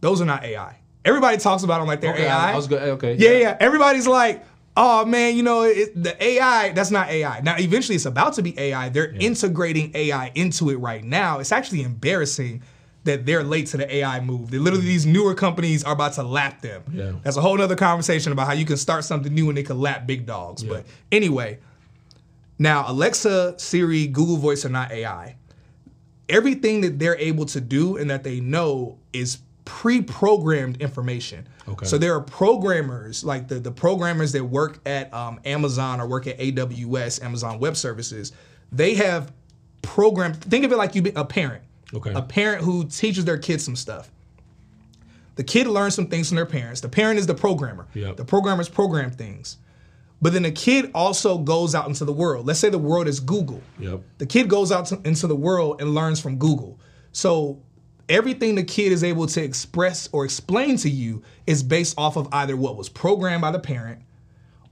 those are not AI. Everybody talks about them like they're Okay. AI. I, I was good. Okay. Yeah, yeah. Everybody's like, oh man, you know, it, the AI, that's not AI. Now, eventually it's about to be AI. They're integrating AI into it right now. It's actually embarrassing that they're late to the AI move. They literally, these newer companies are about to lap them. Yeah. That's a whole other conversation about how you can start something new and they can lap big dogs. But anyway, now Alexa, Siri, Google Voice are not AI everything that they're able to do and that they know is pre-programmed information. Okay. So there are programmers, like the, the programmers that work at um, Amazon or work at AWS, Amazon Web Services, they have programmed, think of it like you be a parent. Okay. A parent who teaches their kids some stuff. The kid learns some things from their parents. The parent is the programmer. Yep. The programmers program things. But then the kid also goes out into the world. Let's say the world is Google. Yep. The kid goes out to, into the world and learns from Google. So everything the kid is able to express or explain to you is based off of either what was programmed by the parent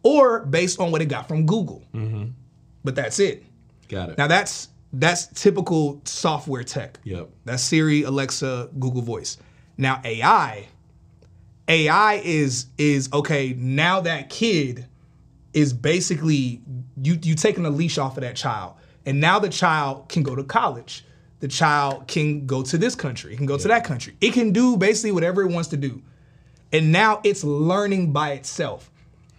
or based on what it got from Google. Mm-hmm. But that's it. Got it. Now that's that's typical software tech. Yep. That's Siri, Alexa, Google Voice. Now AI, AI is is okay. Now that kid is basically you you taking a leash off of that child, and now the child can go to college. The child can go to this country. It can go to that country. It can do basically whatever it wants to do, and now it's learning by itself.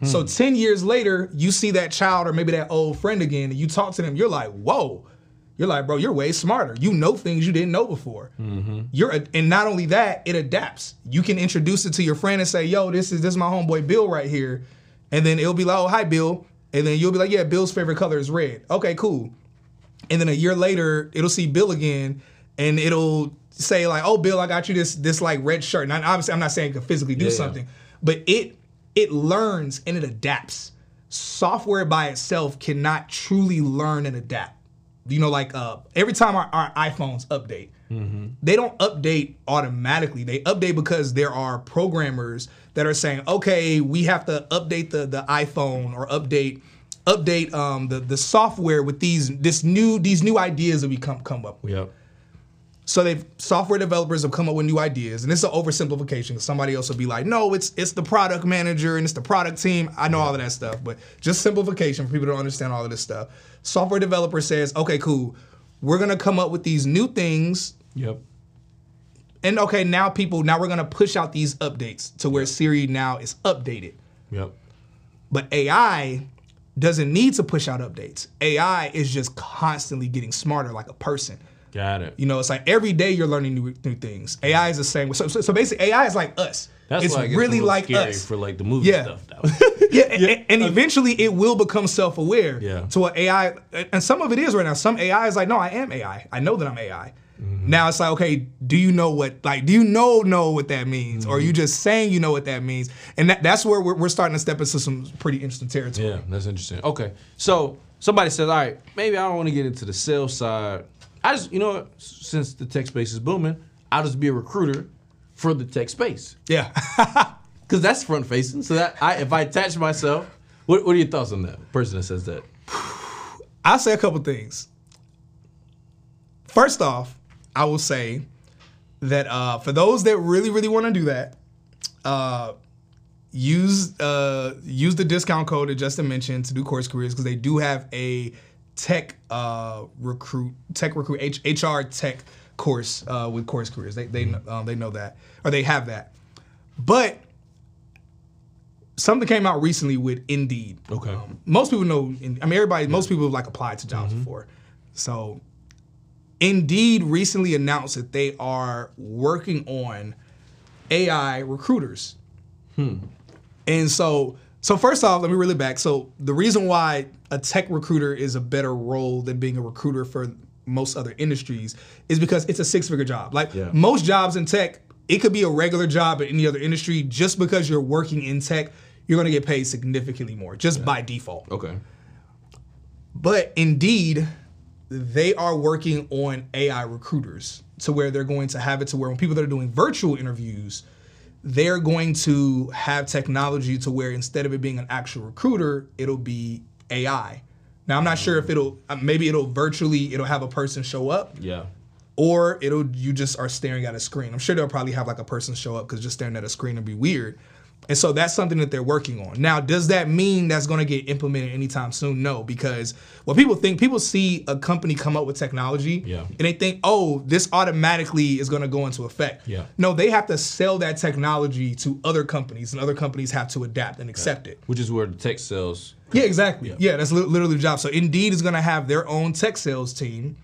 So hmm. ten years later, you see that child or maybe that old friend again, and you talk to them. You're like, whoa. You're like, bro, you're way smarter. You know things you didn't know before. Mm-hmm. You're, and not only that, it adapts. You can introduce it to your friend and say, yo, this is this is my homeboy Bill right here, and then it'll be like, oh, hi, Bill, and then you'll be like, yeah, Bill's favorite color is red. Okay, cool. And then a year later, it'll see Bill again, and it'll say like, "Oh, Bill, I got you this this like red shirt." And I, obviously, I'm not saying it can physically do Yeah, yeah. something, but it it learns and it adapts. Software by itself cannot truly learn and adapt. You know, like uh, every time our, our iPhones update, they don't update automatically. They update because there are programmers that are saying, "Okay, we have to update the the iPhone or update." Update um, the the software with these this new these new ideas that we come come up with. Yep. So they've software developers have come up with new ideas, and it's an oversimplification. Somebody else will be like, "No, it's it's the product manager and it's the product team." I know all of that stuff, but just simplification for people to understand all of this stuff. Software developer says, "Okay, cool, we're gonna come up with these new things." Yep. And okay, now people, now we're gonna push out these updates to where Siri now is updated. Yep. But AI doesn't need to push out updates. AI is just constantly getting smarter like a person. Got it. You know, it's like every day you're learning new, new things. AI is the same. So, so, so basically, AI is like us. That's it's why it gets really little like scary us. for like the movie Yeah. stuff. Though. yeah, and, and eventually it will become self-aware. Yeah. To what AI, and some of it is right now. Some AI is like, no, I am AI. I know that I'm AI. Mm-hmm. Now it's like, okay, do you know what, like, do you know know what that means, or are Mm-hmm. you just saying you know what that means? And that, that's where we're, we're starting to step into some pretty interesting territory. Yeah, that's interesting. Okay, so somebody says, all right, maybe I don't want to get into the sales side. I just, you know, what, since the tech space is booming, I'll just be a recruiter for the tech space Yeah. because that's front facing. So that I, if I attach myself, what, what are your thoughts on that? Person that says that. I'll say a couple things. First off, I will say that uh, for those that really, really want to do that, uh, use uh, use the discount code that Justin mentioned to do course careers because they do have a tech uh, recruit tech recruit H- HR tech course uh, with course careers. They they um, they know that or they have that, but something came out recently with Indeed. Okay. Most people know. I mean, everybody. Most people have like applied to jobs before. So, Indeed recently announced that they are working on AI recruiters. Hmm. And so, so first off, let me reel it back. So the reason why a tech recruiter is a better role than being a recruiter for most other industries is because it's a six-figure job. Like Yeah. most jobs in tech, it could be a regular job in any other industry. Just because you're working in tech, you're going to get paid significantly more just by default. Okay. But indeed, they are working on AI recruiters to where they're going to have it to where when people that are doing virtual interviews, they're going to have technology to where instead of it being an actual recruiter, it'll be AI. Now I'm not sure if it'll uh, maybe it'll virtually it'll have a person show up Yeah. or it'll you just are staring at a screen. I'm sure they'll probably have like a person show up because just staring at a screen would be weird. And so that's something that they're working on. Now, does that mean that's going to get implemented anytime soon? No, because what people think, people see a company come up with technology Yeah. and they think, oh, this automatically is going to go into effect. Yeah. No, they have to sell that technology to other companies and other companies have to adapt and accept it. Which is where the tech sales. Yeah, exactly. Yeah, that's li- literally the job. So Indeed is going to have their own tech sales team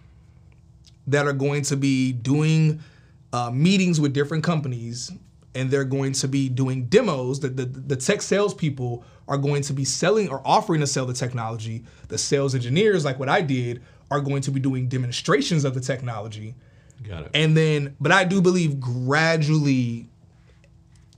that are going to be doing uh, meetings with different companies, and they're going to be doing demos. The, the the tech salespeople are going to be selling or offering to sell the technology. The sales engineers, like what I did, are going to be doing demonstrations of the technology. Got it. And then, but I do believe gradually,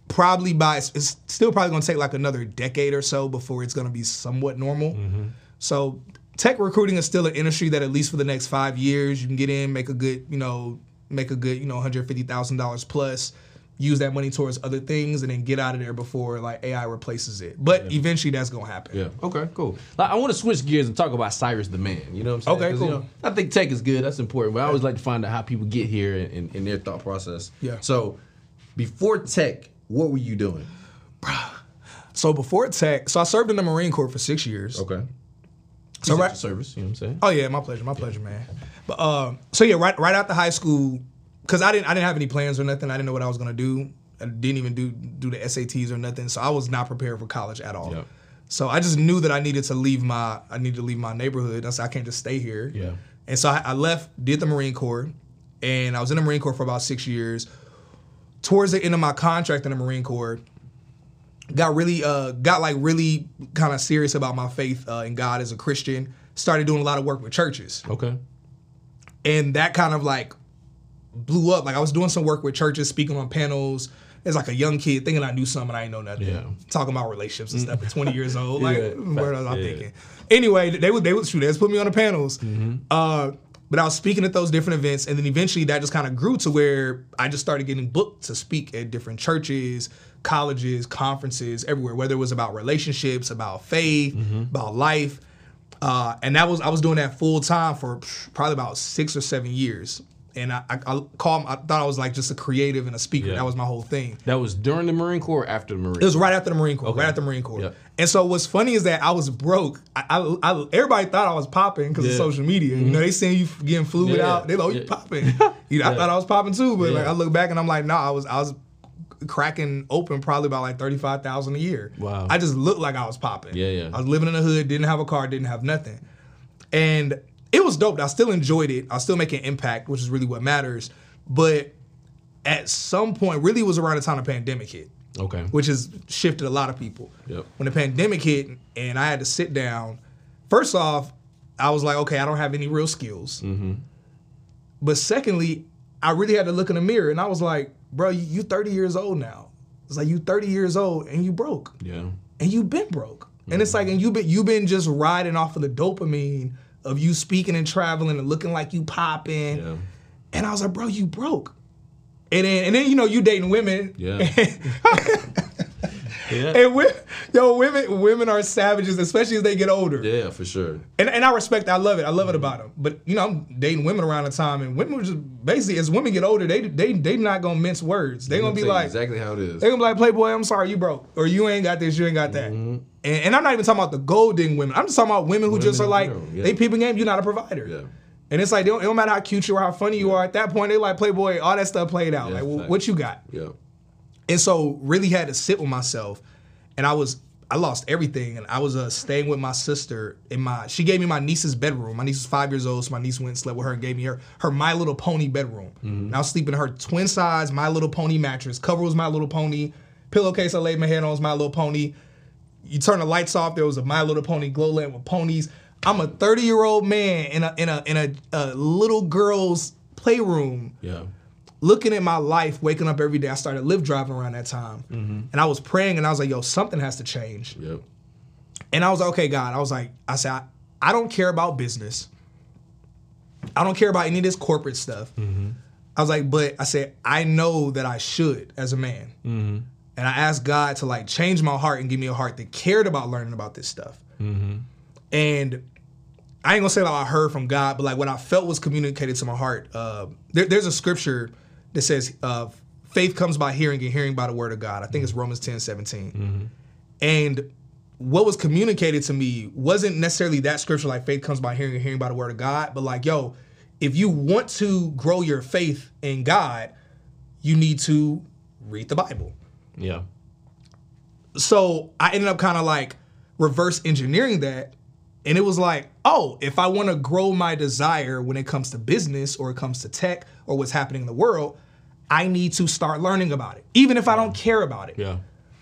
probably by it's still probably going to take like another decade or so before it's going to be somewhat normal. Mm-hmm. So tech recruiting is still an industry that at least for the next five years you can get in, make a good, you know, make a good, you know, one hundred fifty thousand dollars plus. Use that money towards other things and then get out of there before like AI replaces it. But eventually that's gonna happen. Yeah. Okay. Cool. Like, I want to switch gears and talk about Cyrus the man. You know what I'm saying? Okay, 'Cause, you cool. know, I think tech is good. That's important. But I always like to find out how people get here and, and, and their thought process. Yeah. So before tech, what were you doing? Bruh. So before tech, so I served in the Marine Corps for six years. Okay. So right right, service, you know what I'm saying? Oh yeah, my pleasure, my pleasure, man. But um, so yeah, right right after high school, because I didn't I didn't have any plans or nothing. I didn't know what I was gonna do. I didn't even do do the SATs or nothing. So I was not prepared for college at all. Yep. So I just knew that I needed to leave my I needed to leave my neighborhood. I said I can't just stay here. Yeah. And so I, I left, did the Marine Corps, and I was in the Marine Corps for about six years. Towards the end of my contract in the Marine Corps, got really uh got like really kind of serious about my faith uh, in God as a Christian. Started doing a lot of work with churches, Okay. and that kind of like blew up. Like I was doing some work with churches, speaking on panels. As like a young kid, thinking I knew something, I ain't know nothing. Yeah. Talking about relationships and stuff at 20 years old. Like, Yeah, where was I yeah. thinking? Anyway, they would they would shoot. They would put me on the panels. Mm-hmm. Uh, but I was speaking at those different events, and then eventually that just kind of grew to where I just started getting booked to speak at different churches, colleges, conferences, everywhere. Whether it was about relationships, about faith, Mm-hmm. about life, uh, and that was I was doing that full time for probably about six or seven years. And I, I, I call I thought I was like just a creative and a speaker. Yeah. That was my whole thing. That was during the Marine Corps or after the Marine Corps? It was right after the Marine Corps. Okay. Right after the Marine Corps. Yep. And so what's funny is that I was broke. I, I, I- everybody thought I was popping because of Yeah. Mm-hmm. social media. You know, they seeing you getting fluid Yeah. out. They like, oh, you popping. You know, I thought I was popping too, but like I look back and I'm like, no, I was I was cracking open probably about like thirty five thousand a year. Wow. I just looked like I was popping. Yeah, yeah. I was living in the hood, didn't have a car, didn't have nothing, and it was dope. I still enjoyed it. I still making impact, which is really what matters. But at some point, really, was around the time the pandemic hit Okay. which has shifted a lot of people. Yep. When the pandemic hit and I had to sit down, first off, I was like, okay, I don't have any real skills. Mm-hmm. But secondly, I really had to look in the mirror and I was like, bro, you, you 30 years old now. It's like you 30 years old and you broke Yeah. and you've been broke. And it's like, and you've been you've been just riding off of the dopamine of you speaking and traveling and looking like you popping. Yeah. And I was like, bro, you broke. And then and then you know you dating women. Yeah. Yeah. And women, yo, women, women are savages, especially as they get older. Yeah, for sure. And, and I respect. I love it. I love it about them. But you know, I'm dating women around the time, and women were just basically as women get older, they they they not gonna mince words. They gonna be like, exactly how it is. they gonna be like, Playboy, I'm sorry, you broke, or you ain't got this, you ain't got that. Mm-hmm. And, and I'm not even talking about the gold digging women. I'm just talking about women who just are like, yeah. they peeping game, you're not a provider. Yeah. And it's like, don't, it don't matter how cute you are, how funny you are. At that point, they like Playboy, all that stuff played out. Yeah, like, well, what you got? Yeah. And so really had to sit with myself. And I was I lost everything. And I was uh, staying with my sister in my she gave me my niece's bedroom. My niece was five years old, so my niece went and slept with her and gave me her her My Little Pony bedroom. And I was sleeping in her twin size My Little Pony mattress. Cover was My Little Pony. Pillowcase I laid my head on was My Little Pony. You turn the lights off, there was a My Little Pony glow lamp with ponies. I'm a 30 year old man in a in a in a, a little girl's playroom Yeah. looking at my life, waking up every day, I started Lyft driving around that time. Mm-hmm. And I was praying and I was like, yo, something has to change. Yep. And I was like, okay, God, I was like, I said, I, I don't care about business. I don't care about any of this corporate stuff. Mm-hmm. I was like, but I said, I know that I should as a man. Mm-hmm. And I asked God to like change my heart and give me a heart that cared about learning about this stuff. And I ain't gonna say that I heard from God, but like what I felt was communicated to my heart. Uh, there, there's a scripture that says, uh, faith comes by hearing and hearing by the word of God. I think it's Romans 10 17. And what was communicated to me wasn't necessarily that scripture, like faith comes by hearing and hearing by the word of God, but like, yo, if you want to grow your faith in God, you need to read the Bible Yeah. so I ended up kind of like reverse engineering that. And it was like, oh, if I want to grow my desire when it comes to business or it comes to tech or what's happening in the world, I need to start learning about it, even if I don't care about it. Yeah.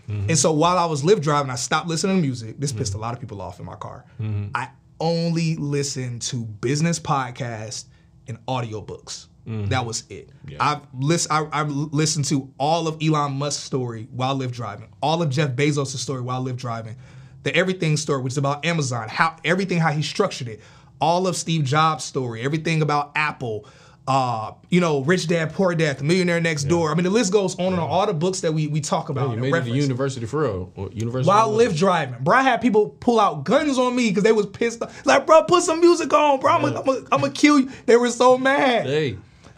Mm-hmm. And so while I was Lyft driving, I stopped listening to music. This pissed a mm-hmm. lot of people off in my car. Mm-hmm. I only listened to business podcasts and audiobooks. That was it. I've list, I, I've listened to all of Elon Musk's story while Lyft driving, all of Jeff Bezos' story while Lyft driving, the Everything Store, which is about Amazon, how everything how he structured it, all of Steve Jobs' story, everything about Apple, uh, you know, Rich Dad Poor Dad, The Millionaire Next Door. I mean, the list goes on and on. All the books that we we talk about. You and made it to university for real. University. While of- Lyft driving, bro, I had people pull out guns on me because they was pissed. off. Like, bro, put some music on, bro. I'm gonna I'm I'm kill you. They were so mad. Hey.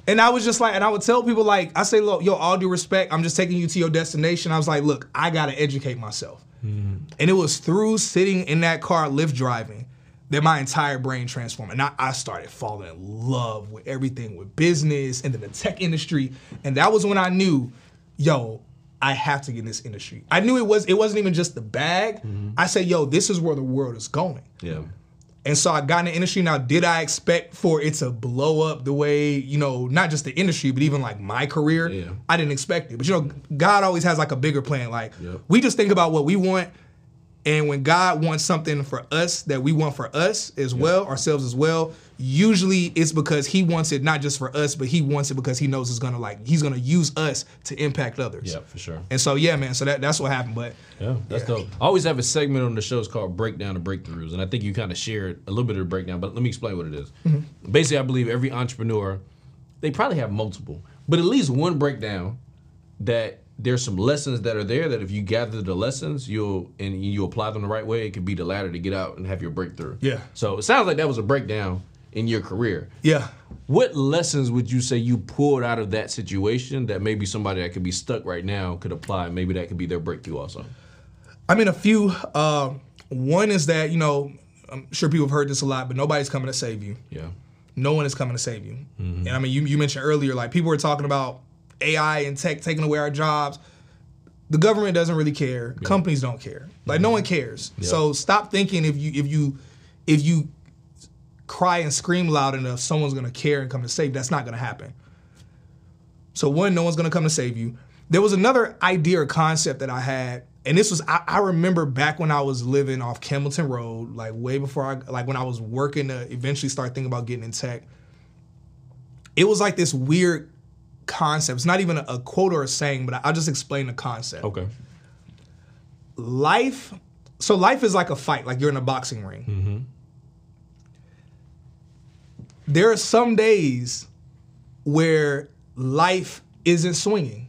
And I was just like, and I would tell people like, I say, look, yo, all due respect, I'm just taking you to your destination. I was like, look, I gotta educate myself. Mm-hmm. And it was through sitting in that car, Lyft driving, that my entire brain transformed. And I, I started falling in love with everything with business and then the tech industry. And that was when I knew, yo, I have to get in this industry. I knew it was it wasn't even just the bag. Mm-hmm. I said, yo, this is where the world is going. Yeah. And so I got in the industry. Now, did I expect for it to blow up the way, you know, not just the industry, but even like my career? Yeah. I didn't expect it. But you know, God always has like a bigger plan. Like Yep. we just think about what we want. And when God wants something for us that we want for us as well, ourselves as well, usually it's because He wants it not just for us, but He wants it because He knows it's gonna like He's gonna use us to impact others. Yeah, for sure. And so yeah, man. So that that's what happened. But Yeah, that's dope. I always have a segment on the show. It's called Breakdown of Breakthroughs, and I think you kind of shared a little bit of the breakdown. But let me explain what it is. Mm-hmm. Basically, I believe every entrepreneur, they probably have multiple, but at least one breakdown that there's some lessons that are there that if you gather the lessons, you'll and you apply them the right way, it could be the ladder to get out and have your breakthrough. Yeah. So it sounds like that was a breakdown in your career. yeah. What lessons would you say you pulled out of that situation that maybe somebody that could be stuck right now could apply? Maybe that could be their breakthrough also. I mean, a few. Uh, one is that you know, I'm sure people have heard this a lot, but nobody's coming to save you. Yeah. No one is coming to save you. And I mean, you, you mentioned earlier, like people were talking about AI and tech taking away our jobs. The government doesn't really care. Companies don't care. Like no one cares. So stop thinking if you if you if you cry and scream loud enough, someone's gonna care and come to save. you. That's not gonna happen. So one, no one's gonna come to save you. There was another idea or concept that I had, and this was I, I remember back when I was living off Campbellton Road, like way before I like when I was working to eventually start thinking about getting in tech. It was like this weird concept. It's not even a, a quote or a saying, but I, I'll just explain the concept. Okay. Life, so life is like a fight, like you're in a boxing ring. Mm-hmm. There are some days where life isn't swinging.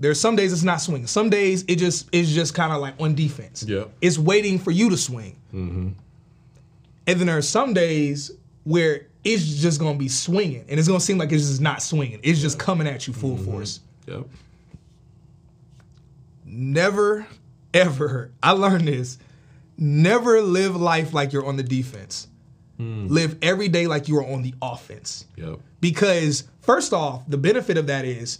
There's some days it's not swinging. Some days it just is just kind of like on defense. Yeah. It's waiting for you to swing. Mm-hmm. And then there are some days where it's just gonna be swinging, and it's gonna seem like it's just not swinging. It's just coming at you full mm-hmm. force. Yep. Never, ever. I learned this. Never live life like you're on the defense. Hmm. Live every day like you are on the offense. Yep. Because first off, the benefit of that is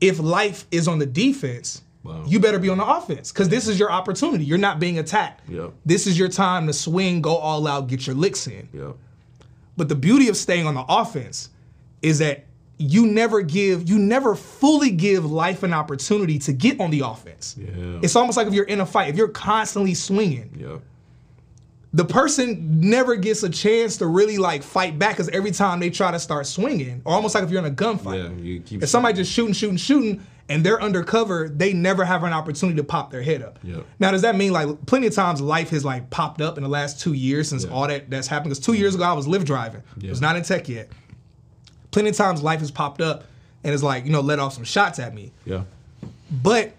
if life is on the defense, Wow. you better be on the offense because this is your opportunity. You're not being attacked. Yep. This is your time to swing, go all out, get your licks in. Yep. But the beauty of staying on the offense is that you never give, you never fully give life an opportunity to get on the offense. Yeah. It's almost like if you're in a fight, if you're constantly swinging, Yep. The person never gets a chance to really like fight back because every time they try to start swinging, or almost like if you're in a gunfight, Yeah. You keep. if somebody just shooting, shooting, shooting, and they're undercover, they never have an opportunity to pop their head up. Yep. Now, does that mean like plenty of times life has like popped up in the last two years since Yeah. all that that's happened? Because two years ago I was Lyft driving, I was not in tech yet. Plenty of times life has popped up and it's like you know let off some shots at me, Yeah. but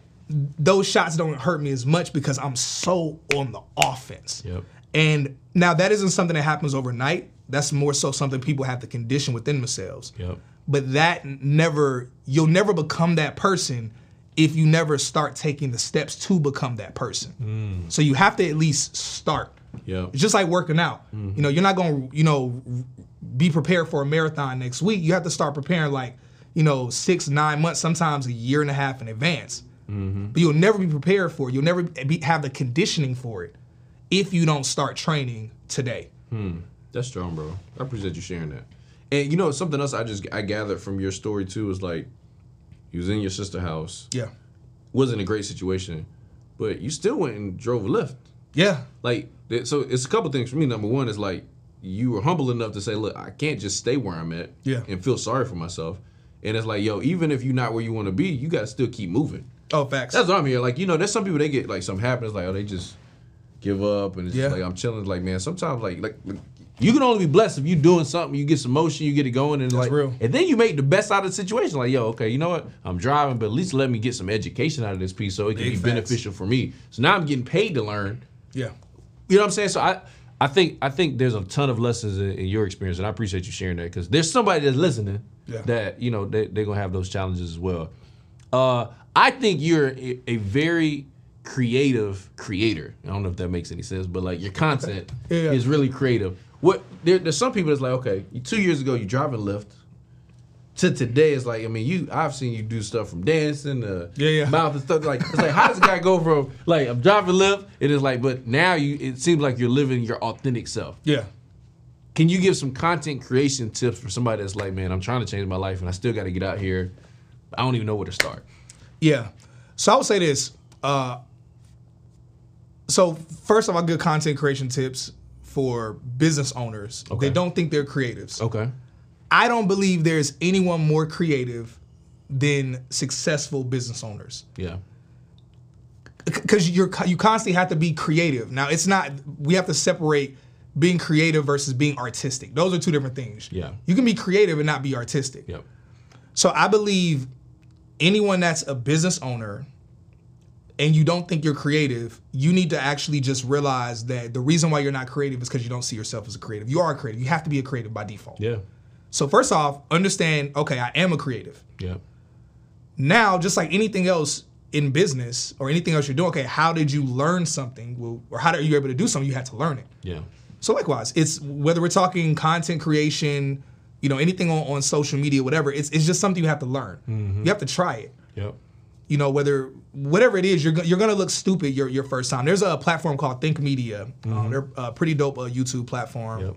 those shots don't hurt me as much because I'm so on the offense. Yep. And now that isn't something that happens overnight. That's more so something people have to condition within themselves. Yep. But that never, you'll never become that person if you never start taking the steps to become that person. Mm. So you have to at least start. Yep. It's just like working out. Mm-hmm. You know, you're not going to, you know, be prepared for a marathon next week. You have to start preparing like, you know, six, nine months, sometimes a year and a half in advance. Mm-hmm. But you'll never be prepared for it. You'll never be, have the conditioning for it if you don't start training today. Hmm. That's strong, bro. I appreciate you sharing that. And you know something else I just I gathered from your story too is like you was in your sister house. Yeah. Wasn't a great situation, but you still went and drove a Lyft. Yeah. Like so it's a couple things for me. Number one is like you were humble enough to say, look, I can't just stay where I'm at Yeah. and feel sorry for myself. And it's like, yo, even if you're not where you want to be, you gotta still keep moving. Oh, facts. That's what I'm here. Like, you know, there's some people they get like something happens, like, oh, they just give up and it's Yeah. just like I'm chilling. Like, man, sometimes like like like, you can only be blessed if you're doing something, you get some motion, you get it going, and like real. and then you make the best out of the situation. Like, yo, okay, you know what? I'm driving, but at least let me get some education out of this piece so it can Big be facts. beneficial for me. So now I'm getting paid to learn. yeah. You know what I'm saying? So I I think I think there's a ton of lessons in, in your experience, and I appreciate you sharing that because there's somebody that's listening Yeah. that you know they, they're gonna have those challenges as well. Uh, I think you're a, a very creative creator. I don't know if that makes any sense, but like your content Yeah. is really creative. What there, there's some people that's like, okay, two years ago you driving Lyft. To today, it's like I mean, you I've seen you do stuff from dancing to Yeah, yeah. mouth and stuff. Like it's like how does a guy go from like I'm driving Lyft? It is like, but now you it seems like you're living your authentic self. Yeah. Can you give some content creation tips for somebody that's like, man, I'm trying to change my life and I still got to get out here. I don't even know where to start. Yeah. So I would say this. Uh, so first of all, good content creation tips for business owners. Okay. They don't think they're creatives. Okay. I don't believe there's anyone more creative than successful business owners Yeah. because you're you constantly have to be creative. Now it's not we have to separate being creative versus being artistic. Those are two different things. Yeah. You can be creative and not be artistic. Yep. So I believe anyone that's a business owner and you don't think you're creative, you need to actually just realize that the reason why you're not creative is because you don't see yourself as a creative. You are a creative. You have to be a creative by default. Yeah. So first off, understand, okay, I am a creative. Yeah. Now, just like anything else in business or anything else you're doing, okay, how did you learn something? Well, or how are you able to do something? You had to learn it. Yeah. So likewise, it's whether we're talking content creation, you know, anything on, on social media, whatever, it's, it's just something you have to learn. Mm-hmm. You have to try it. Yep. You know, whether whatever it is, you're you're gonna look stupid your your first time. There's a platform called Think Media. Um, they're a pretty dope uh, YouTube platform. Yep.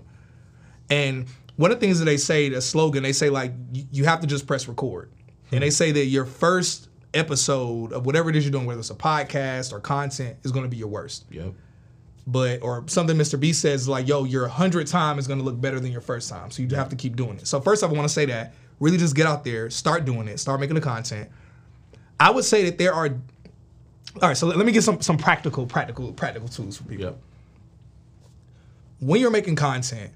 And one of the things that they say, the slogan, they say like you, have to just press record. And they say that your first episode of whatever it is you're doing, whether it's a podcast or content, is to be your worst. Yep. But or something Mr. B says like, yo, your hundred time is to look better than your first time. So you have to keep doing it. So first off, I want to say that really just get out there, start doing it, start making the content. I would say that there are. All right, so let, let me get some some practical, practical, practical tools for people Yep. when you're making content,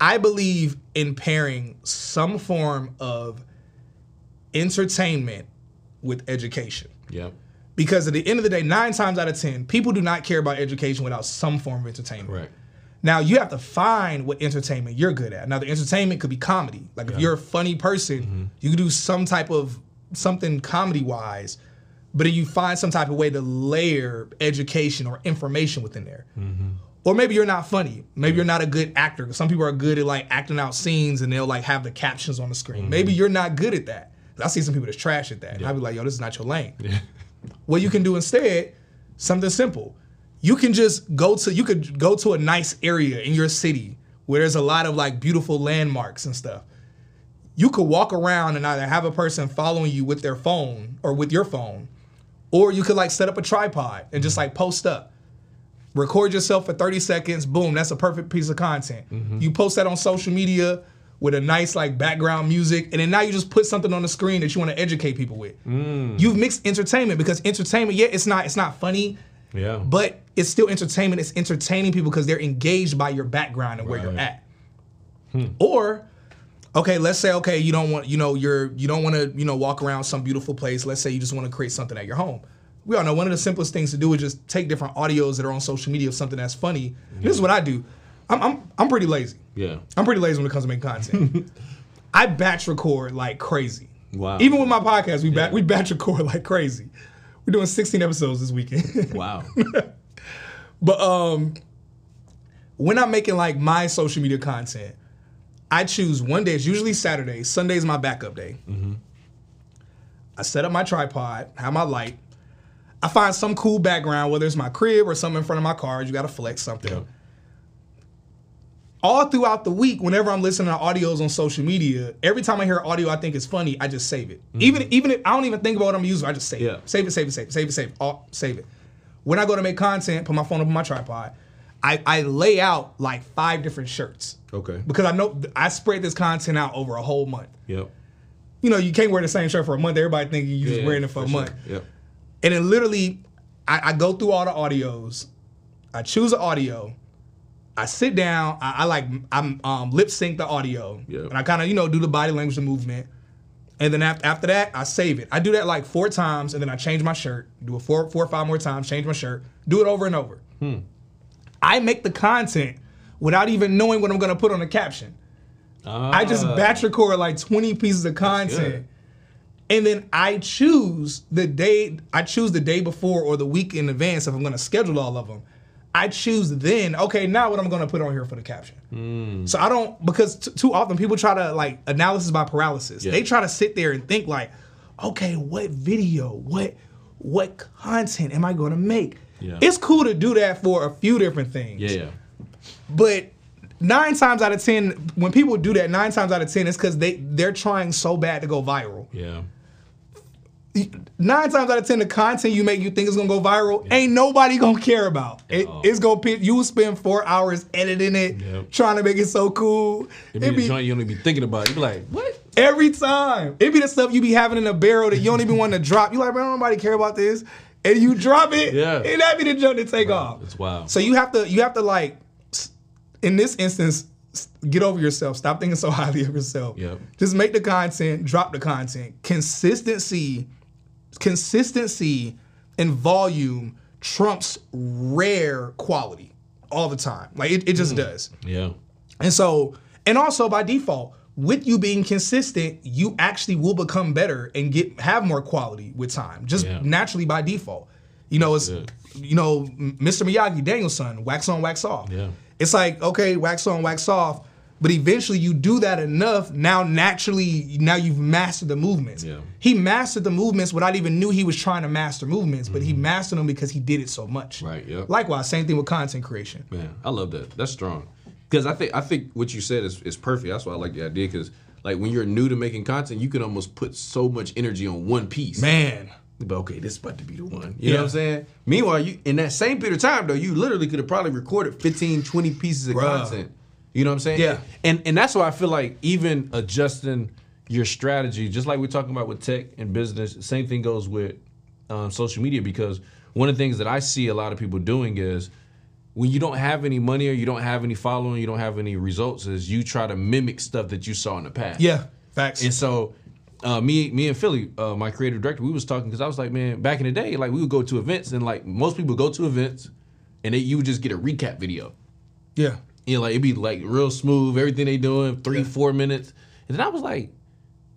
I believe in pairing some form of entertainment with education. Yep. Because at the end of the day, nine times out of 10, people do not care about education without some form of entertainment. Right. Now, you have to find what entertainment you're good at. Now, the entertainment could be comedy. Like, if you're a funny person, mm-hmm. you can do some type of something comedy wise, but you find some type of way to layer education or information within there. Mm-hmm. Or maybe you're not funny. Maybe you're not a good actor. 'cause Some people are good at like acting out scenes and they'll like have the captions on the screen. Mm-hmm. Maybe you're not good at that. I see some people that's trash at that. And I'll be like, yo, this is not your lane. What you can do instead, something simple. You can just go to you could go to a nice area in your city where there's a lot of like beautiful landmarks and stuff. You could walk around and either have a person following you with their phone or with your phone, or you could like set up a tripod and just like post up. Record yourself for 30 seconds, boom, that's a perfect piece of content. Mm-hmm. You post that on social media with a nice like background music, and then now you just put something on the screen that you want to educate people with. Mm. You've mixed entertainment because entertainment, yeah, it's not it's not funny, Yeah. but it's still entertainment. It's entertaining people because they're engaged by your background and where you're Right. at. Hmm. Or, okay, let's say okay, you don't want you know you're you don't want to you know walk around some beautiful place. Let's say you just want to create something at your home. We all know one of the simplest things to do is just take different audios that are on social media of something that's funny. This is what I do. I'm I'm I'm pretty lazy. Yeah. I'm pretty lazy when it comes to making content. I batch record like crazy. Wow. Even with my podcast, we bat, we batch record like crazy. We're doing 16 episodes this weekend. Wow. But um, when I'm making like my social media content, I choose one day. It's usually Saturday. Sunday's my backup day. Mm-hmm. I set up my tripod, have my light. I find some cool background, whether it's my crib or something in front of my car. You got to flex something. All throughout the week, whenever I'm listening to audios on social media, every time I hear audio I think is funny, I just save it. Mm-hmm. Even even if I don't even think about what I'm using, I just save Yeah. it. Save it, save it, save it, save it, save it, all, save it. When I go to make content, put my phone up on my tripod, I, I lay out like five different shirts. Okay. Because I know I spread this content out over a whole month. Yep. You know, you can't wear the same shirt for a month. Everybody thinking you're just wearing it for, a sure. month. Yep. And then literally, I, I go through all the audios. I choose an audio. I sit down. I, I like I'm um, lip sync the audio, Yeah. and I kind of you know do the body language, and movement, and then after, after that I save it. I do that like four times, and then I change my shirt. Do it four four or five more times. Change my shirt. Do it over and over. I make the content without even knowing what I'm gonna put on the caption. I just Ah. batch record like 20 pieces of content. And then I choose the day I choose the day before or the week in advance if I'm gonna schedule all of them. I choose then, okay, now what I'm gonna put on here for the caption. Hmm. So I don't because t- too often people try to like analysis by paralysis. Yeah. They try to sit there and think like, okay, what video, what what content am I gonna make? Yeah. It's cool to do that for a few different things. Yeah, yeah. But nine times out of ten, when people do that, nine times out of ten, it's because they they're trying so bad to go viral. Yeah. Nine times out of ten, the content you make you think is gonna go viral, ain't nobody gonna care about. It, it's gonna you spend four hours editing it, Yep. trying to make it so cool. It be It the be joint you don't even be thinking about. You be like, what? every time. It be the stuff you be having in a barrel that you don't even want to drop. You like, man, nobody care about this, and you drop it, Yeah. and that be the joke to take off. It's wild. So you have to you have to like in this instance get over yourself. Stop thinking so highly of yourself. Yep. Just make the content, drop the content. Consistency consistency and volume trumps rare quality all the time. Like it, it just mm. does. Yeah. And so, and also by default, with you being consistent, you actually will become better and get have more quality with time, just Yeah. naturally by default. You know, it's you know, Mr. Miyagi, Daniel-san, wax on, wax off. Yeah. It's like okay, wax on, wax off, but eventually you do that enough. Now naturally, now you've mastered the movements. Yeah. He mastered the movements without even knew he was trying to master movements, but he mastered them because he did it so much. Mm-hmm. Right, yep. Likewise, same thing with content creation. Man, I love that. That's strong. Because I think I think what you said is, is perfect. That's why I like the idea. Because like when you're new to making content, you can almost put so much energy on one piece. Man. But okay, this is about to be the one. You know what I'm saying? Meanwhile, you in that same period of time though, you literally could have probably recorded 15, 20 pieces of Bruh. content. You know what I'm saying? Yeah. And and that's why I feel like even adjusting your strategy, just like we're talking about with tech and business, same thing goes with um, social media because one of the things that I see a lot of people doing is when you don't have any money or you don't have any following, you don't have any results, is you try to mimic stuff that you saw in the past. Yeah. Facts. And so, uh, me, me and Philly, uh, my creative director, we was talking because I was like, man, back in the day, like we would go to events and like most people go to events, and they you would just get a recap video. yeah. You know, like it'd be like real smooth, everything they doing, three, four minutes, and then I was like,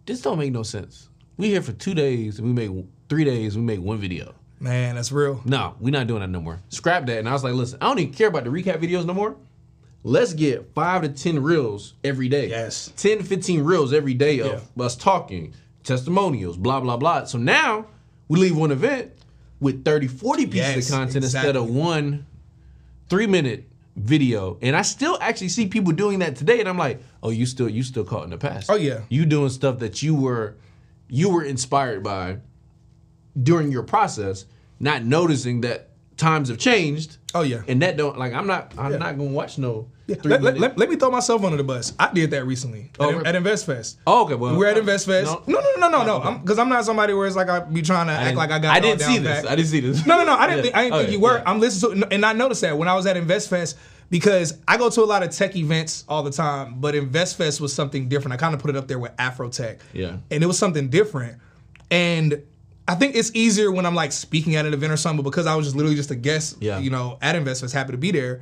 this don't make no sense. We here for two days and we make three days, we make one video. Man, that's real. No, we're not doing that no more. Scrap that. And I was like, listen, I don't even care about the recap videos no more. Let's get five to 10 reels every day. Yes. 10 15 reels every day of us talking, testimonials, blah, blah, blah. So now we leave one event with 30, 40 pieces Yes, of content instead of one three minute video. And I still actually see people doing that today. And I'm like, oh, you still you still caught in the past. Oh, yeah. You doing stuff that you were you were inspired by during your process, not noticing that times have changed. Oh, yeah. And that don't like I'm not I'm Yeah. not gonna watch no Yeah, let, let, let- let me throw myself under the bus. I did that recently Oh, at, at InvestFest. Oh, okay, well, we're at uh, InvestFest. no. No, no, no, no, no, okay. no. Because I'm, not somebody where it's like I be trying to act like I got. I didn't see this. pat. I didn't see this. No, no, no. I didn't Yeah. think I didn't Oh, think you were. I'm listening to, and I noticed that when I was at InvestFest because I go to a lot of tech events all the time, but InvestFest was something different. I kind of put it up there with Afrotech. Yeah. and it was something different, and. I think it's easier when I'm like speaking at an event or something, but because I was just literally just a guest, Yeah. you know, at InvestFest, happy to be there.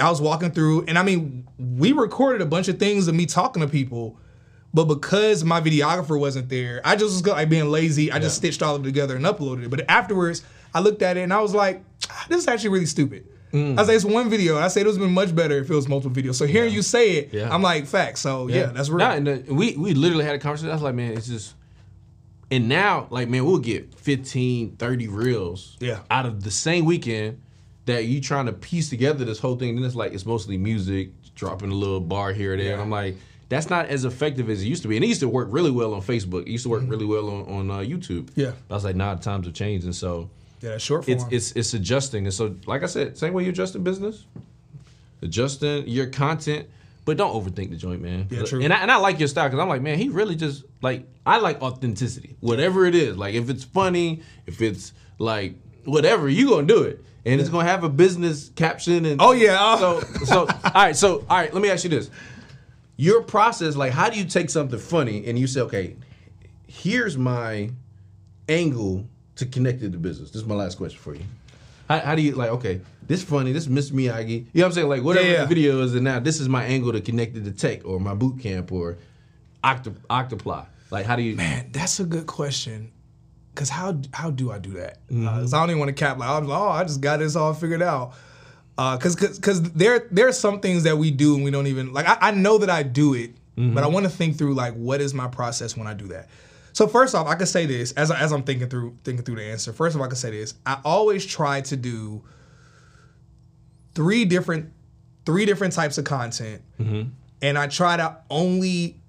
I was walking through, and I mean, we recorded a bunch of things of me talking to people, but because my videographer wasn't there, I just was like being lazy. I just stitched all of it together and uploaded it. But afterwards, I looked at it and I was like, "Ah, this is actually really stupid. Mm. I was like, it's one video. I said it would have been much better if it was multiple videos. So hearing you say it, Yeah. I'm like, facts. So yeah, that's real. Nah, and uh, we we literally had a conversation. I was like, man, it's just. And now, like, man, we'll get 15, 30 reels Yeah. out of the same weekend that you trying to piece together this whole thing. Then it's like, it's mostly music, dropping a little bar here or there. And I'm like, that's not as effective as it used to be. And it used to work really well on Facebook. It used to work really well on, on uh, YouTube. Mm-hmm. Yeah. I was like, nah, times have changed. And so yeah, that's short form. it's it's it's adjusting. And so, like I said, same way you adjust in business, adjusting your content, but don't overthink the joint, man. Yeah, true. And I, and I like your style because I'm like, man, he really just like I like authenticity, whatever it is. Like if it's funny, if it's like whatever, you gonna do it, and it's gonna have a business caption and Oh, yeah. So so all right, so all right, let me ask you this: your process, like, how do you take something funny and you say, okay, here's my angle to connect it to business? This is my last question for you. How, how do you like? Okay, this funny. This Miss Miyagi. You know what I'm saying? Like whatever Yeah, the video is, and now this is my angle to connect it to tech or my boot camp or octo, octoply. Like how do you? Man, that's a good question. Cause how how do I do that? Uh, Mm-hmm. 'cause I don't even want to cap like I'm like, oh I just got this all figured out. Uh, cause cause, cause there there are some things that we do and we don't even like. I, I know that I do it, Mm-hmm. but I want to think through like what is my process when I do that. So first off, I could say this as as I'm thinking through thinking through the answer. First of all, I could say this. I always try to do three different three different types of content, Mm-hmm. and I try to only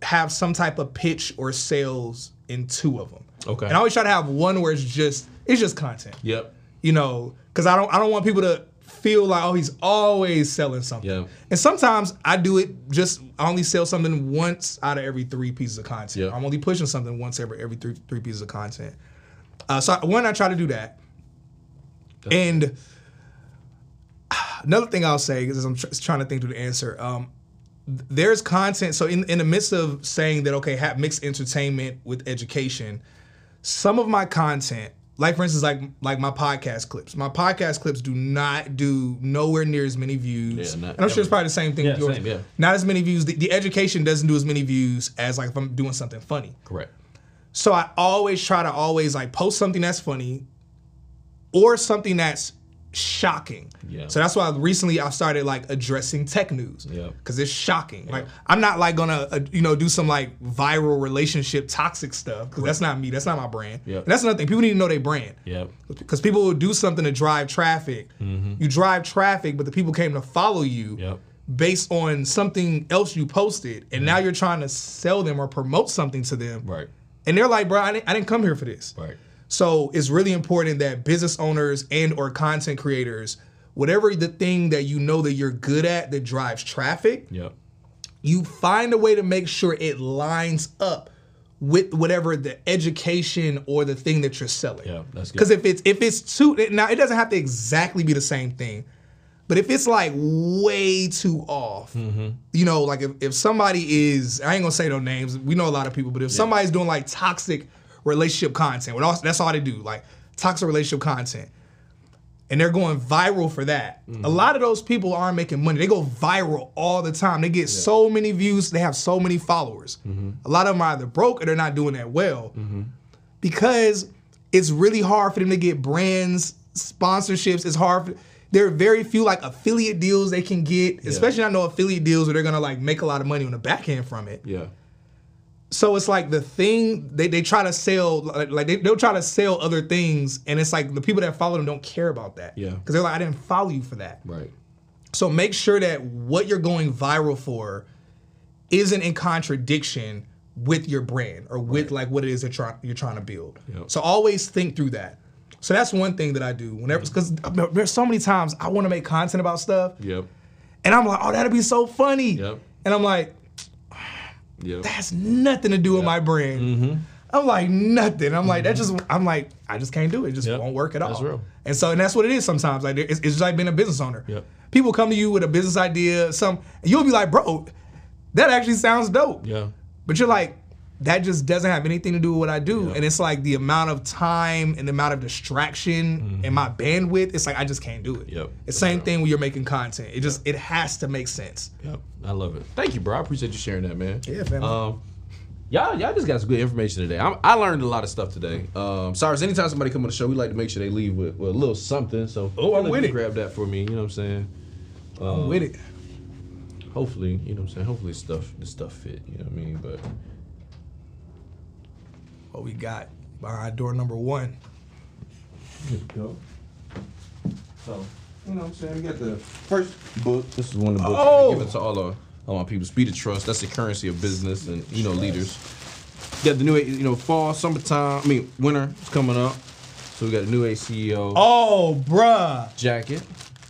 have some type of pitch or sales in two of them. Okay. And I always try to have one where it's just it's just content. Yep. You know, because I don't I don't want people to feel like oh he's always selling something. Yeah. And sometimes I do it just I only sell something once out of every three pieces of content. Yeah. I'm only pushing something once every every three three pieces of content. Uh, so I, one I try to do that. And another thing I'll say is I'm tr- trying to think through the answer. Um, there's content. So in in the midst of saying that okay, have mixed entertainment with education, some of my content, like for instance, like like my podcast clips, my podcast clips do not do nowhere near as many views. Yeah, not and I'm sure it's probably the same thing. Yeah, with yours. same, yeah. Not as many views. The, the education doesn't do as many views as like if I'm doing something funny. Correct. So I always try to always like post something that's funny or something that's shocking. Yeah. So that's why recently I started like addressing tech news. Yeah. Cause it's shocking. Like I'm not like gonna uh, you know do some like viral relationship toxic stuff because that's not me. That's not my brand. Yeah. And that's another thing. People need to know their brand. Yeah. Because people will do something to drive traffic. You drive traffic, but the people came to follow you Mm-hmm. Yep. based on something else you posted, and now you're trying to sell them or promote something to them. Right. And they're like, bro, I didn't, I didn't come here for this. Right. So it's really important that business owners and or content creators, whatever the thing that you know that you're good at that drives traffic, Yep. you find a way to make sure it lines up with whatever the education or the thing that you're selling. Yeah, that's good. Because if it's if it's too now it doesn't have to exactly be the same thing, but if it's like way too off, Mm-hmm. you know, like if, if somebody is I ain't gonna say no names, we know a lot of people, but if somebody's doing like toxic relationship content, that's all they do, like toxic relationship content. And they're going viral for that. Mm-hmm. A lot of those people aren't making money. They go viral all the time. They get so many views. They have so many followers. Mm-hmm. A lot of them are either broke or they're not doing that well because it's really hard for them to get brands, sponsorships. It's hard. For, there are very few like affiliate deals they can get, especially I know affiliate deals where they're gonna like make a lot of money on the back end from it. Yeah. So it's like the thing they, they try to sell, like, like they, they'll try to sell other things, and it's like the people that follow them don't care about that. Yeah. Because they're like, I didn't follow you for that. Right. So make sure that what you're going viral for isn't in contradiction with your brand or with like what it is that you're, you're trying to build. Yep. So always think through that. So that's one thing that I do whenever because there's so many times I want to make content about stuff Yep. and I'm like, oh, that'd be so funny. Yep. And I'm like, Yep. that has nothing to do with my brand. Mm-hmm. I'm like nothing. I'm like that just. I'm like I just can't do it. It just Yep. won't work at all. That's real. And so and that's what it is sometimes. Like it's, it's just like being a business owner. Yep. People come to you with a business idea, some and you'll be like, bro, that actually sounds dope. Yeah. But you're like, that just doesn't have anything to do with what I do. And it's like the amount of time and the amount of distraction and my bandwidth. It's like I just can't do it. Mm-hmm. Yep. It's the same thing when you're making content. It just it has to make sense. Yep. I love it. Thank you, bro. I appreciate you sharing that, man. Yeah, fam. Um, y'all, y'all just got some good information today. I'm, I learned a lot of stuff today. Um, sorry, anytime somebody come on the show, we like to make sure they leave with, with a little something. So, Oh, I'm with it. Grab that for me. You know what I'm saying? I'm with it. Hopefully, you know what I'm saying. Hopefully, stuff the stuff fit. You know what I mean? But What we got behind door number one. go. So, you know what I'm saying? We got the first book. This is one of the books. Oh! Give it to all, uh, all my people. Speed of trust. That's the currency of business and, you know, leaders. Got the new, you know, fall, summertime. I mean, winter is coming up. So we got a new ACEO Oh, bruh. jacket.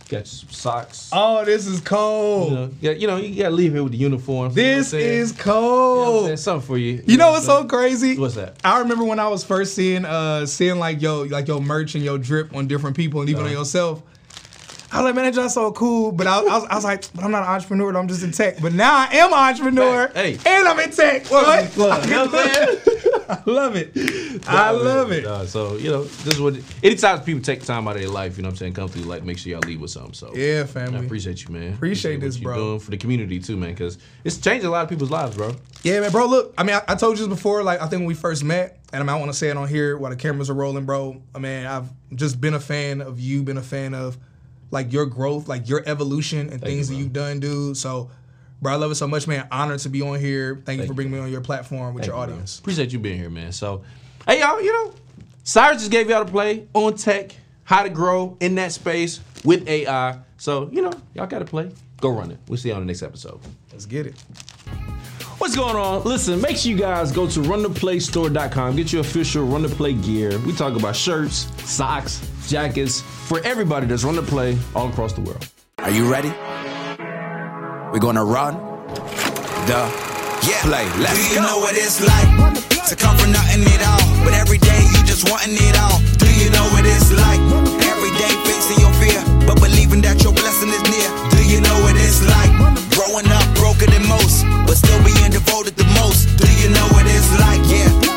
Got some socks. Oh, this is You cold. know, yeah, you know, you gotta leave here with the uniform. you know This is You know cold. something for you. You know what what's so crazy? What's that? I remember when I was first seeing uh seeing like yo like your merch and your drip on different people and even Uh-huh. on yourself. I was like, man, that just so cool. But I, I, was, I was like, but I'm not an entrepreneur. I'm just in tech. But now I am an entrepreneur. Hey. and I'm in tech. What? to the club. You know what I'm saying? I love it. I love it. So you know, this is what. Anytime people take time out of their life, you know, what I'm saying, come through, like, make sure y'all leave with something. So Yeah, fam. I family. appreciate you, man. Appreciate what this, bro. Doing for the community too, man, because it's changing a lot of people's lives, bro. Yeah, man, bro. Look, I mean, I, I told you this before. Like, I think when we first met, and I might want to say it on here while the cameras are rolling, bro. I mean, I've just been a fan of you, been a fan of like your growth, like your evolution and things you, that you've done, dude. So, bro, I love it so much, man. Honored to be on here. Thank, you for you, bringing me on your platform with your Thank you, audience. bro. Appreciate you being here, man. So, hey, y'all, you know, Cyrus just gave y'all the play on tech, how to grow in that space with AI. So, you know, y'all got to play. Go run it. We'll see you on the next episode. Let's get it. What's going on? Listen, make sure you guys go to runtheplaystore.com, get your official Run the Play gear. We talk about shirts, socks, jackets for everybody that's run the play all across the world. Are you ready? We're gonna run the yeah. play. Let's Do you go. know what it's like to come from nothing at all? But every day you just wanting it all. Do you know what it's like? Every day facing your fear, but believing that your blessing is near. Do you know what it's like? Growing up broken than most, but still being devoted the most. Do you know what it's like? Yeah.